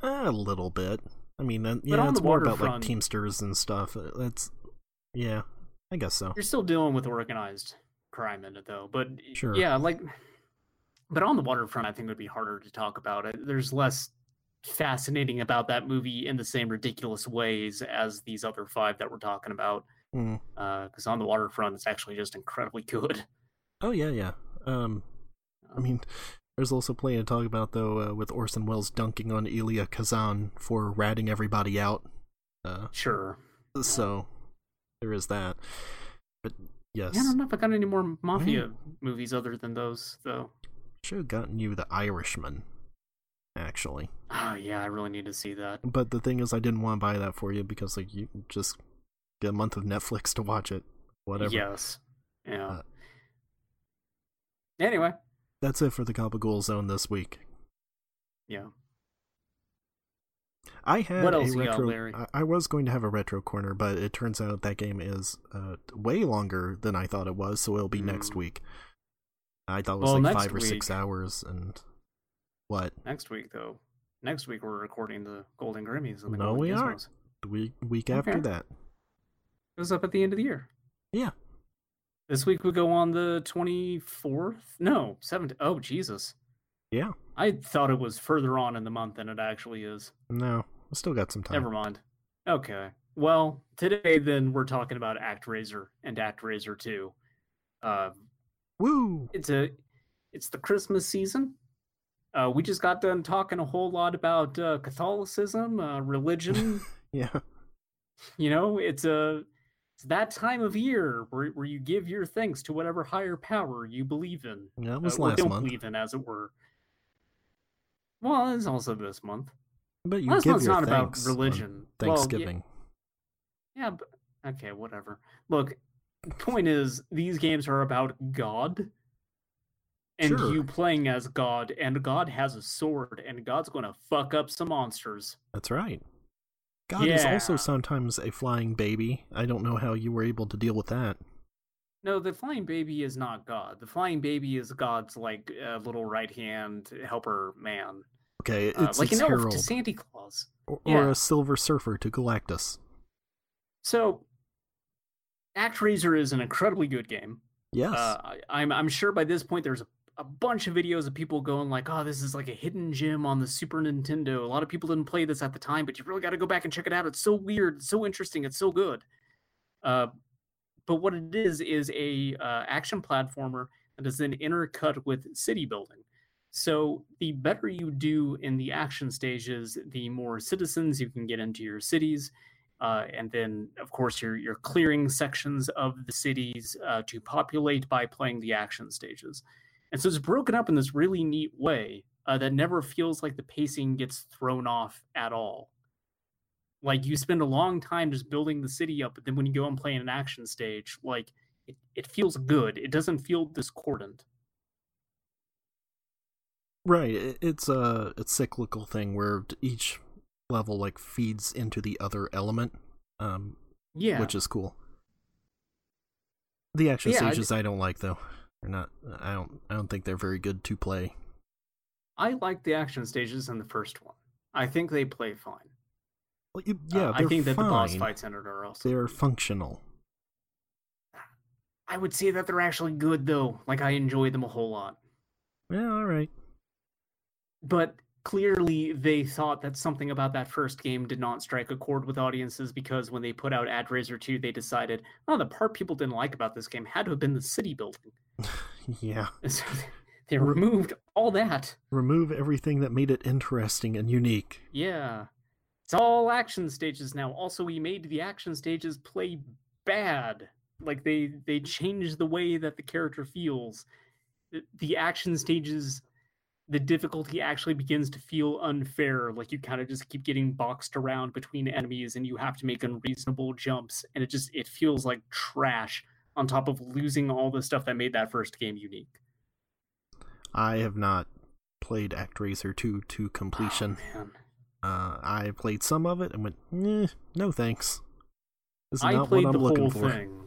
a little bit. I mean, yeah, it's more about like Teamsters and stuff. Uh, That's yeah, I guess so. You're still dealing with organized crime in it though. But Sure. yeah, like, but on the waterfront, I think it would be harder to talk about it. There's less fascinating about that movie in the same ridiculous ways as these other five that we're talking about. Mm. Because on the waterfront, it's actually just incredibly good. Oh yeah, yeah. Um, I mean, there's also plenty to talk about though uh, with Orson Welles dunking on Elia Kazan for ratting everybody out. Uh, Sure. so there is that. But yes, Yeah, I don't know if I got any more mafia movies other than those, though. should have gotten you the Irishman, actually. Oh yeah, I really need to see that. But the thing is, I didn't want to buy that for you because like you just get a month of Netflix to watch it. Whatever. Yes. Yeah. Uh, anyway, That's it for the Gabagool Zone this week. yeah. I had What a else you got. Larry? I- was going to have a retro corner, but it turns out that game is uh, way longer than I thought it was, so it'll be next Mm. week. I thought it was Well, like five or six hours, and what? Next week, though. Next week we're recording the Golden Grammys. And the No, Golden we aren't. The week week after that? It was up at the end of the year. Yeah. This week we go on the twenty fourth. No, seventh. Oh Jesus! Yeah. I thought it was further on in the month than it actually is. No, we still got some time. Never mind. Okay. Well, today then we're talking about ActRaiser and ActRaiser Two. Uh, Woo! it's a it's the christmas season uh we just got done talking a whole lot about uh catholicism uh religion Yeah. you know it's a it's that time of year where, where you give your thanks to whatever higher power you believe in That was uh, or last don't month. believe in as it were well it's also this month But you Last give month's your not about religion. Well, yeah- Thanksgiving. yeah but okay whatever look point is these games are about god and Sure. you playing as god and god has a sword and god's going to fuck up some monsters That's right. God is also sometimes a flying baby. I don't know how you were able to deal with that. no the flying baby is not god the flying baby is god's like uh, little right hand helper man Okay, uh, it's like its an elf herald, to santa claus or, yeah. or a silver surfer to Galactus. so actraiser is an incredibly good game Yes. Uh, I, I'm I'm sure by this point there's a, a bunch of videos of people going like, "Oh, this is like a hidden gem on the Super Nintendo." A lot of people didn't play this at the time, but you really got to go back and check it out. It's so weird, so interesting, it's so good. Uh, but what it is is a uh, action platformer that is then intercut with city building. So the better you do in the action stages, the more citizens you can get into your cities. Uh, and then, of course, you're, you're clearing sections of the cities uh, to populate by playing the action stages. And so it's broken up in this really neat way uh, that never feels like the pacing gets thrown off at all. Like you spend a long time just building the city up, but then when you go and play in an action stage, like it, it feels good. It doesn't feel discordant. Right. It's a it's cyclical thing where each level like feeds into the other element, um, Yeah. which is cool. The action Yeah, I stages I don't like though. They're not. I don't. I don't think they're very good to play. I like the action stages in the first one. I think they play fine. Well, you- Uh, yeah, I they're think that the boss fights in it are also. They're functional. I would say that they're actually good though. Like I enjoy them a whole lot. Yeah. All right. But clearly they thought that something about that first game did not strike a chord with audiences because when they put out ActRaiser 2, they decided, oh, the part people didn't like about this game had to have been the city building. Yeah. So they removed all that. Remove everything that made it interesting and unique. Yeah. It's all action stages now. Also, we made the action stages play bad. Like they they changed the way that the character feels. The, the action stages the difficulty actually begins to feel unfair. Like you kind of just keep getting boxed around between enemies and you have to make unreasonable jumps and it just it feels like trash on top of losing all the stuff that made that first game unique. I have not played ActRaiser 2 to completion. Oh. Uh, I played some of it and went, eh, no thanks. This is I not played what I'm the looking whole for. thing.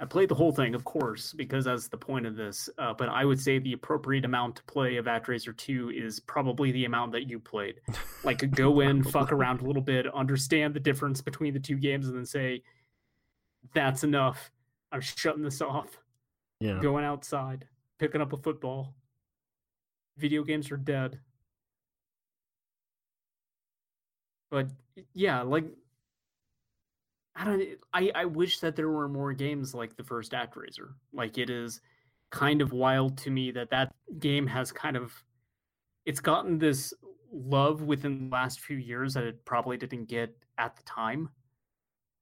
I played the whole thing, of course, because that's the point of this. Uh, but I would say the appropriate amount to play of ActRaiser 2 is probably the amount that you played. Like, go in, fuck around a little bit, understand the difference between the two games, and then say, that's enough. I'm shutting this off. Yeah. Going outside, picking up a football. Video games are dead. But yeah, like I don't I I wish that there were more games like the first ActRaiser. Like it is kind of wild to me that that game has kind of it's gotten this love within the last few years that it probably didn't get at the time.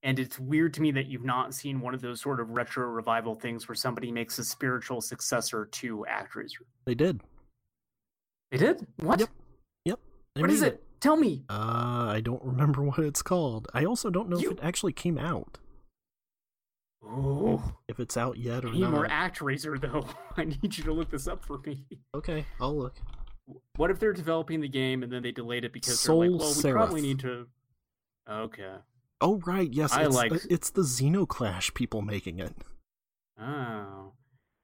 And it's weird to me that you've not seen one of those sort of retro revival things where somebody makes a spiritual successor to ActRaiser. They did. They did? What? Yep. Yep. They What is made it? Tell me. Uh, I don't remember what it's called. I also don't know You- if it actually came out. Oh, If it's out yet or I need more not. ActRaiser though. I need you to look this up for me. Okay, I'll look. What if they're developing the game and then they delayed it because Soul they're like, well, we probably need to. Okay. Oh right, yes, I it's, like- uh, it's the Zeno Clash people making it. Oh.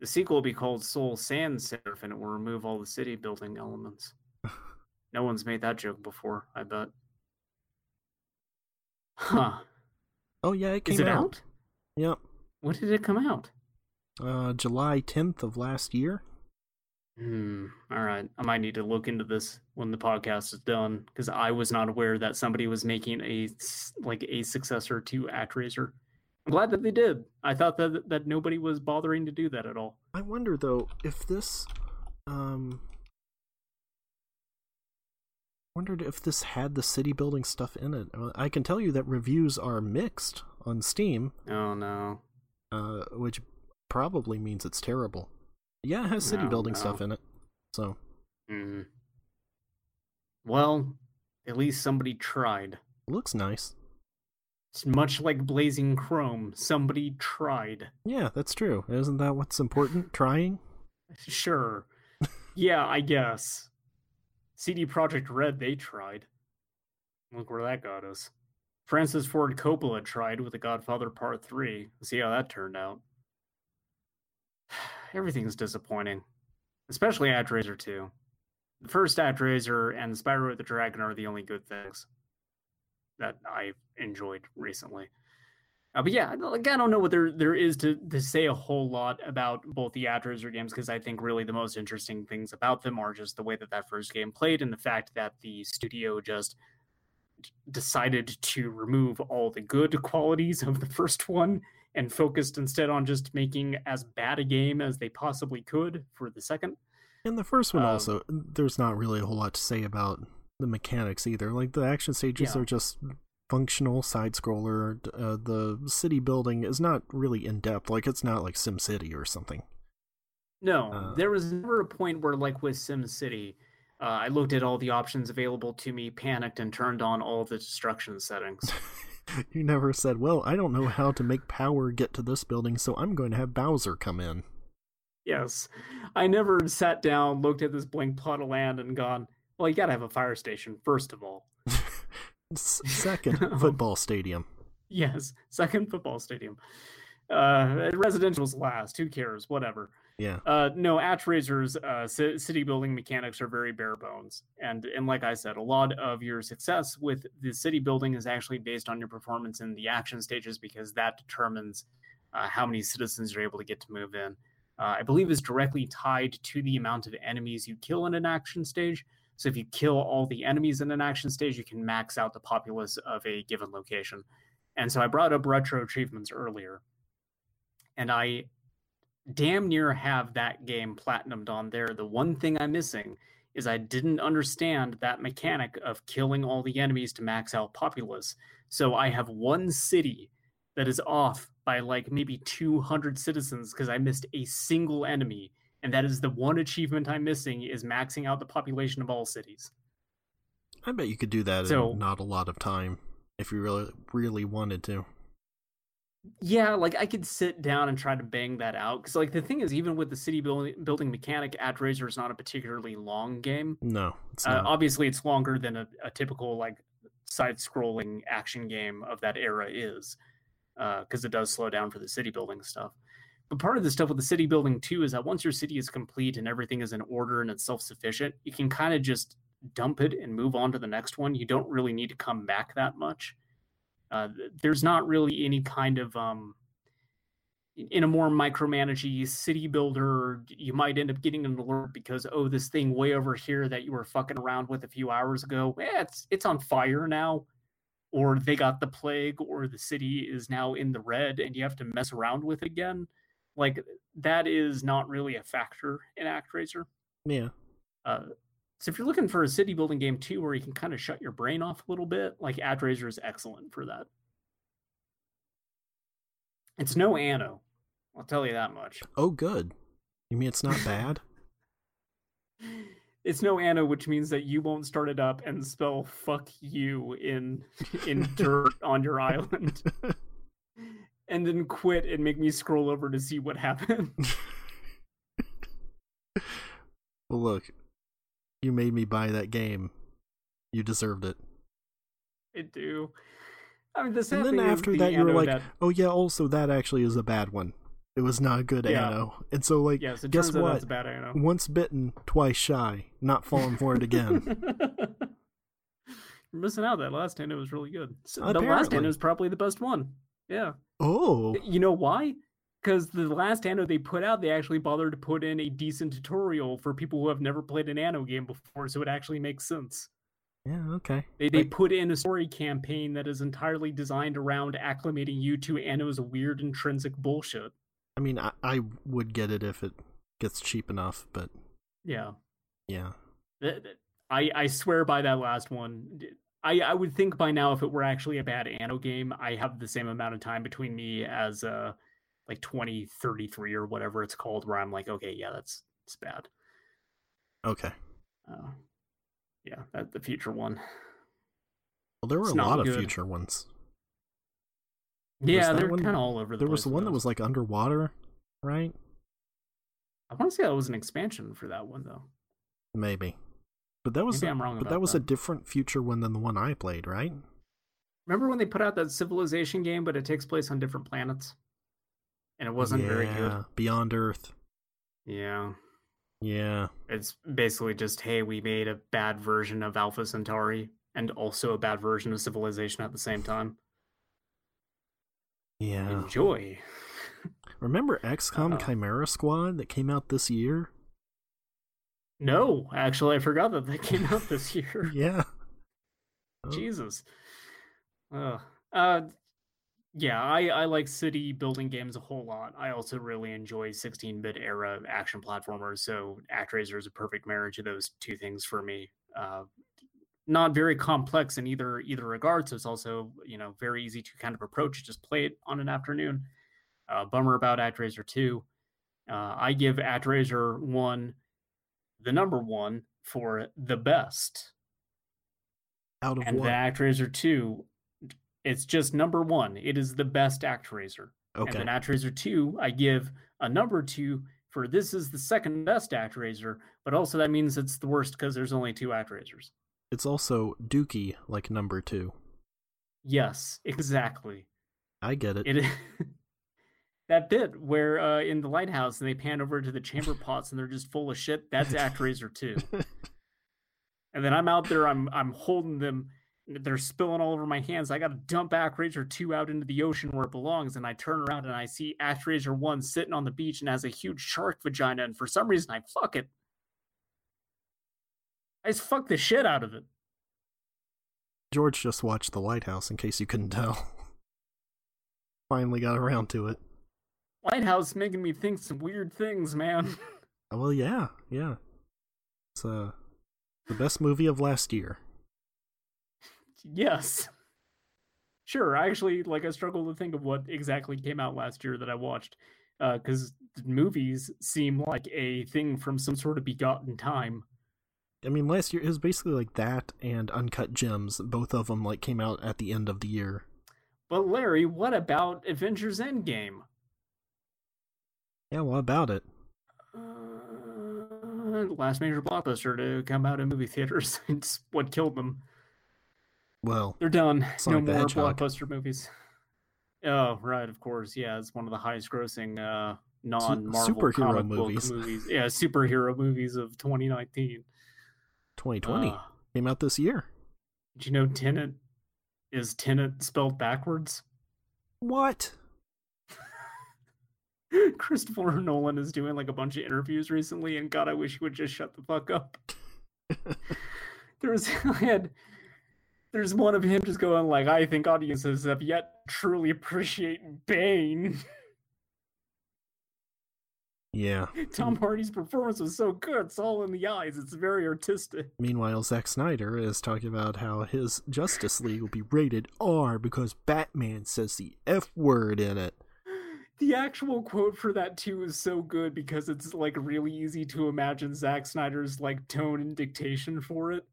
The sequel will be called Soul Sand Seraph and it will remove all the city building elements. no one's made that joke before, I bet. Huh. Oh yeah, it came Is it out. out? Yep. When did it come out? Uh, July 10th of last year. Hmm. All right. I might need to look into this when the podcast is done because I was not aware that somebody was making a like a successor to ActRaiser. I'm glad that they did. I thought that that nobody was bothering to do that at all. I wonder though if this, um, wondered if this had the city building stuff in it. I can tell you that reviews are mixed on Steam, Oh no. uh, which probably means it's terrible. Yeah, it has city No, building no. stuff in it, so Hmm. Well, at least somebody tried. looks nice. It's much like Blazing Chrome. Somebody tried. Yeah, that's true. Isn't that what's important? Trying. Sure. yeah, I guess. CD Projekt Red, they tried. Look where that got us. Francis Ford Coppola tried with The Godfather Part 3. See how that turned out. Everything's disappointing. Especially ActRaiser 2. The first ActRaiser and Spyro the Dragon are the only good things that I've enjoyed recently. Uh, but yeah, like I don't know what there there is to to say a whole lot about both the ActRaiser games because I think really the most interesting things about them are just the way that that first game played and the fact that the studio just decided to remove all the good qualities of the first one and focused instead on just making as bad a game as they possibly could for the second. And the first one Um, also, there's not really a whole lot to say about the mechanics either. Like the action stages Yeah. are just functional side scroller. Uh, the city building is not really in depth. Like it's not like Sim City or something. No, Uh, there was never a point where, like with SimCity, Uh, I looked at all the options available to me, panicked, and turned on all the destruction settings. you never said, "Well, I don't know how to make power get to this building, so I'm going to have Bowser come in." yes, I never sat down, looked at this blank plot of land, and gone, "Well, you got to have a fire station first of all." Second, football stadium. Yes, second football stadium. Uh, residential's last. Who cares? Whatever. Yeah. Uh, no, ActRaiser's uh, ci- city building mechanics are very bare bones, and and like I said, a lot of your success with the city building is actually based on your performance in the action stages because that determines uh, how many citizens you're able to get to move in. Uh, I believe is directly tied to the amount of enemies you kill in an action stage. So if you kill all the enemies in an action stage, you can max out the populace of a given location. And so I brought up retro achievements earlier, and I damn near have that game platinumed on there. The one thing I'm missing is I didn't understand that mechanic of killing all the enemies to max out populace. So I have one city that is off by like maybe 200 citizens because I missed a single enemy. And that is the one achievement I'm missing is maxing out the population of all cities. I bet you could do that So- in not a lot of time if you really really wanted to. Yeah, like I could sit down and try to bang that out because, like, the thing is, even with the city building building mechanic, ActRaiser is not a particularly long game. No, it's Uh, obviously, it's longer than a, a typical like side-scrolling action game of that era is, because it does slow down for the city building stuff. But part of the stuff with the city building too is that once your city is complete and everything is in order and it's self-sufficient, you can kind of just dump it and move on to the next one. You don't really need to come back that much. Uh, there's not really any kind of um, in a more micromanagey city builder, you might end up getting an alert because oh, this thing way over here that you were fucking around with a few hours ago, eh, it's it's on fire now, or they got the plague, or the city is now in the red, and you have to mess around with it again. Like that is not really a factor in ActRaiser. yeah. Uh, so if you're looking for a city building game too, where you can kind of shut your brain off a little bit, like ActRaiser is excellent for that. It's no Anno, I'll tell you that much. Oh, good. You mean it's not bad? It's no Anno, which means that you won't start it up and spell "fuck you" in in dirt on your island, and then quit and make me scroll over to see what happened. well, look, you made me buy that game. You deserved it. I do. I mean, the and then after the that, you were like, that- "Oh yeah, also that actually is a bad one. It was not a good Yeah. Anno." And so, like, yes, it guess what? a bad Anno. Once bitten, twice shy. Not falling for it again. You're missing out. That last Anno was really good. So the last. Anno is probably the best one. Yeah. Oh, You know why? Because the last Anno they put out, they actually bothered to put in a decent tutorial for people who have never played an Anno game before, so it actually makes sense. yeah, okay. They they put in a story campaign that is entirely designed around acclimating you to Anno's weird intrinsic bullshit. I mean, I, I would get it if it gets cheap enough, but Yeah. yeah. I, I swear by that last one. I, I would think by now if it were actually a bad Anno game, I have the same amount of time between me as uh like 2033 or whatever it's called where I'm like, okay, yeah, that's it's bad. Okay. Uh, yeah, that, the future one. Well, there were It's a lot of good. future ones. Yeah, they're kind of all over the There place. was the one that was like underwater, right? I want to say that was an expansion for that one though. Maybe. But that was Maybe I'm wrong but that was a different future one than the one I played, right? Remember when they put out that civilization game, but it takes place on different planets, and it wasn't very good. Beyond Earth. Yeah. Yeah. It's basically just, hey, we made a bad version of Alpha Centauri and also a bad version of Civilization at the same time. Yeah. Enjoy. Remember XCOM Uh-oh. Chimera Squad that came out this year? No, actually, I forgot that that came out this year. Yeah. Oh. Jesus. Uh, uh, yeah, I, I like city building games a whole lot. I also really enjoy 16-bit era action platformers, so ActRaiser is a perfect marriage of those two things for me. Uh, not very complex in either either regard, so it's also you know very easy to kind of approach. Just play it on an afternoon. Uh, bummer about ActRaiser 2. Uh, I give ActRaiser 1 the number one for the best. Out of and what? the ActRaiser 2, it's just number one. It is the best ActRaiser. okay. And then ActRaiser 2, I give a number two for this is the second best ActRaiser, but also that means it's the worst because there's only two ActRaisers. It's also Dookie, like number two. Yes, exactly. I get it. It that bit where uh, in the lighthouse and they pan over to the chamber pots and they're just full of shit. That's ActRaiser 2. and then I'm out there, I'm I'm holding them. They're spilling all over my hands. I got to dump ActRaiser 2 out into the ocean where it belongs. And I turn around and I see ActRaiser 1 sitting on the beach and has a huge shark vagina. And for some reason, I fuck it. I just fuck the shit out of it. George just watched The Lighthouse, in case you couldn't tell. Finally got around to it. Lighthouse making me think some weird things, man. Oh, Well, yeah, yeah. It's uh, the best movie of last year. yes. Sure, I actually like I struggle to think of what exactly came out last year that I watched. because movies seem like a thing from some sort of begotten time. I mean, last year it was basically like that and Uncut Gems. Both of them like came out at the end of the year. But Larry, what about Avengers Endgame? Yeah, what about it? Uh, last major blockbuster to come out in movie theaters. it's what killed them. Well, They're done. Sonic no more Hedgehog. blockbuster movies. Oh, right, of course. Yeah, it's one of the highest grossing uh non-Marvel superhero comic movies. book movies. Yeah, superhero movies of 2019. 2020 Uh, came out this year. did you know Tenet is Tenet spelled backwards? What? Christopher Nolan is doing like a bunch of interviews recently, and God, I wish he would just shut the fuck up. there was I had there's one of him just going like, I think audiences have yet truly appreciate Bane. Yeah. Tom Hardy's performance was so good, it's all in the eyes. It's very artistic. Meanwhile, Zack Snyder is talking about how his Justice League will be rated R because Batman says the F word in it. The actual quote for that too is so good because it's like really easy to imagine Zack Snyder's like tone and dictation for it.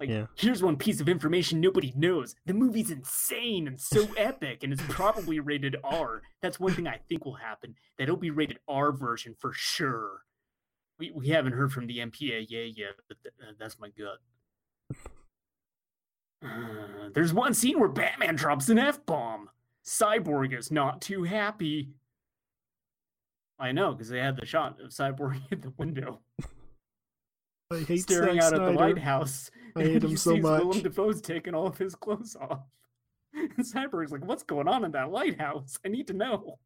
Like, Yeah. here's one piece of information nobody knows. The movie's insane and so epic, and it's probably rated R. That's one thing I think will happen. That it'll be rated R version for sure. We we haven't heard from the MPAA yet, but th- uh, that's my gut. Uh, there's one scene where Batman drops an F bomb. Cyborg is not too happy. I know, because they had the shot of Cyborg in the window I hate staring Zack out at the lighthouse. I hate and him so much. Willem Dafoe's taking all of his clothes off. And Cyborg's like, "What's going on in that lighthouse? I need to know."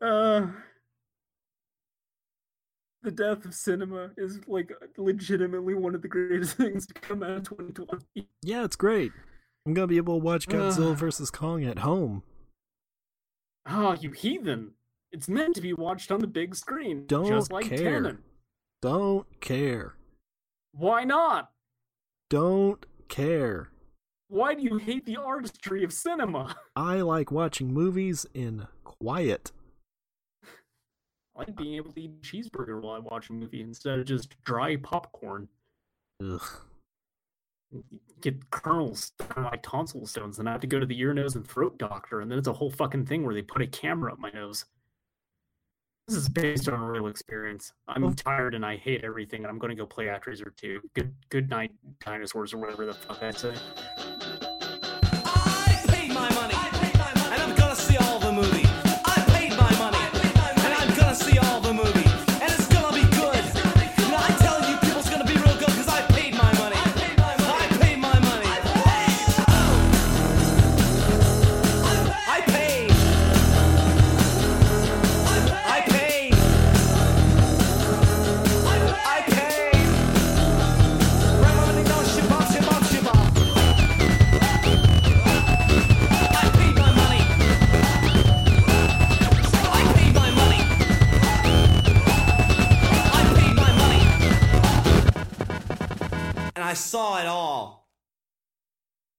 uh, the death of cinema is like legitimately one of the greatest things to come out of 2020. Yeah, it's great. I'm gonna be able to watch Godzilla Ugh. vs Kong at home. Oh, you heathen! It's meant to be watched on the big screen, Don't just like care. Don't care. Why not? Don't care. Why do you hate the artistry of cinema? I like watching movies in quiet. I like being able to eat a cheeseburger while I watch a movie instead of just dry popcorn. Ugh. Get kernels in my tonsil stones, and I have to go to the ear, nose, and throat doctor, and then it's a whole fucking thing where they put a camera up my nose. This is based on a real experience. I'm Oh. tired and I hate everything, and I'm going to go play Actraiser 2. Good, good night, dinosaurs, or whatever the fuck I say. Saw it all.